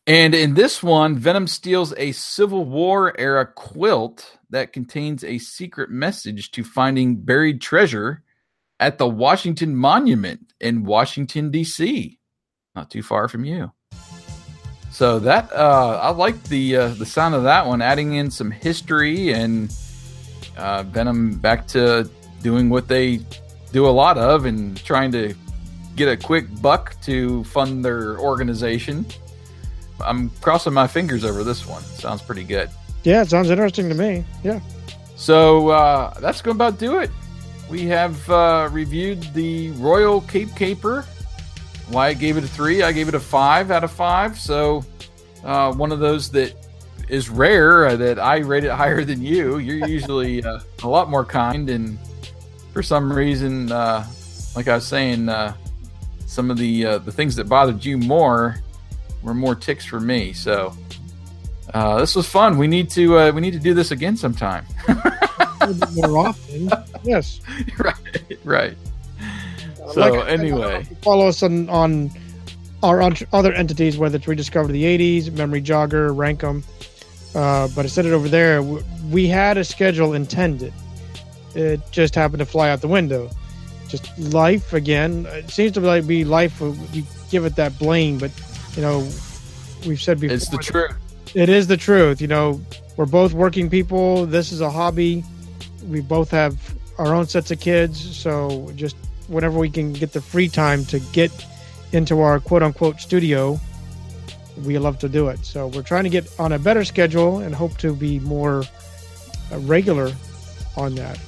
And in this one, Venom steals a Civil War era quilt that contains a secret message to finding buried treasure at the Washington Monument in Washington, D.C., not too far from you. So that uh, I like the uh, the sound of that one, adding in some history and uh, Venom back to doing what they do a lot of and trying to get a quick buck to fund their organization. I'm crossing my fingers over this one. Sounds pretty good. Yeah, it sounds interesting to me. Yeah. So uh, that's going to about do it. We have uh, reviewed the Royal Cape Caper. Wyatt gave it a three. I gave it a five out of five. So uh, one of those that is rare uh, that I rate it higher than you. You're usually uh, a lot more kind, and for some reason, uh, like I was saying, uh, some of the uh, the things that bothered you more were more ticks for me. So uh, this was fun. We need to uh, we need to do this again sometime. more often. Yes. right. Right. So Like anyway, follow us on on our other entities, whether it's Rediscover the 80s, Memory Jogger, Rankum. Uh, but I said it over there. We had a schedule intended. It just happened to fly out the window. Just life again. It seems to like be life. We give it that blame, but you know, we've said before. it's the truth. It is the truth. You know, we're both working people. This is a hobby. We both have our own sets of kids. So just whenever we can get the free time to get into our quote unquote studio, we love to do it. So we're trying to get on a better schedule and hope to be more uh, regular on that.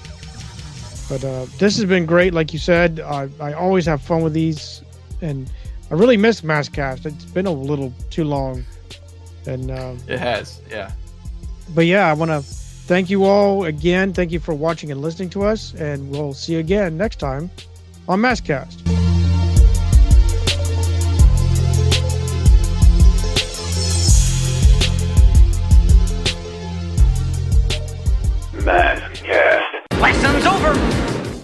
But uh, this has been great. Like you said, I, I always have fun with these. And I really miss Maskcast. It's been a little too long. And um, It has. Yeah. but yeah, I want to thank you all again. Thank you for watching and listening to us, and we'll see you again next time on Maskcast.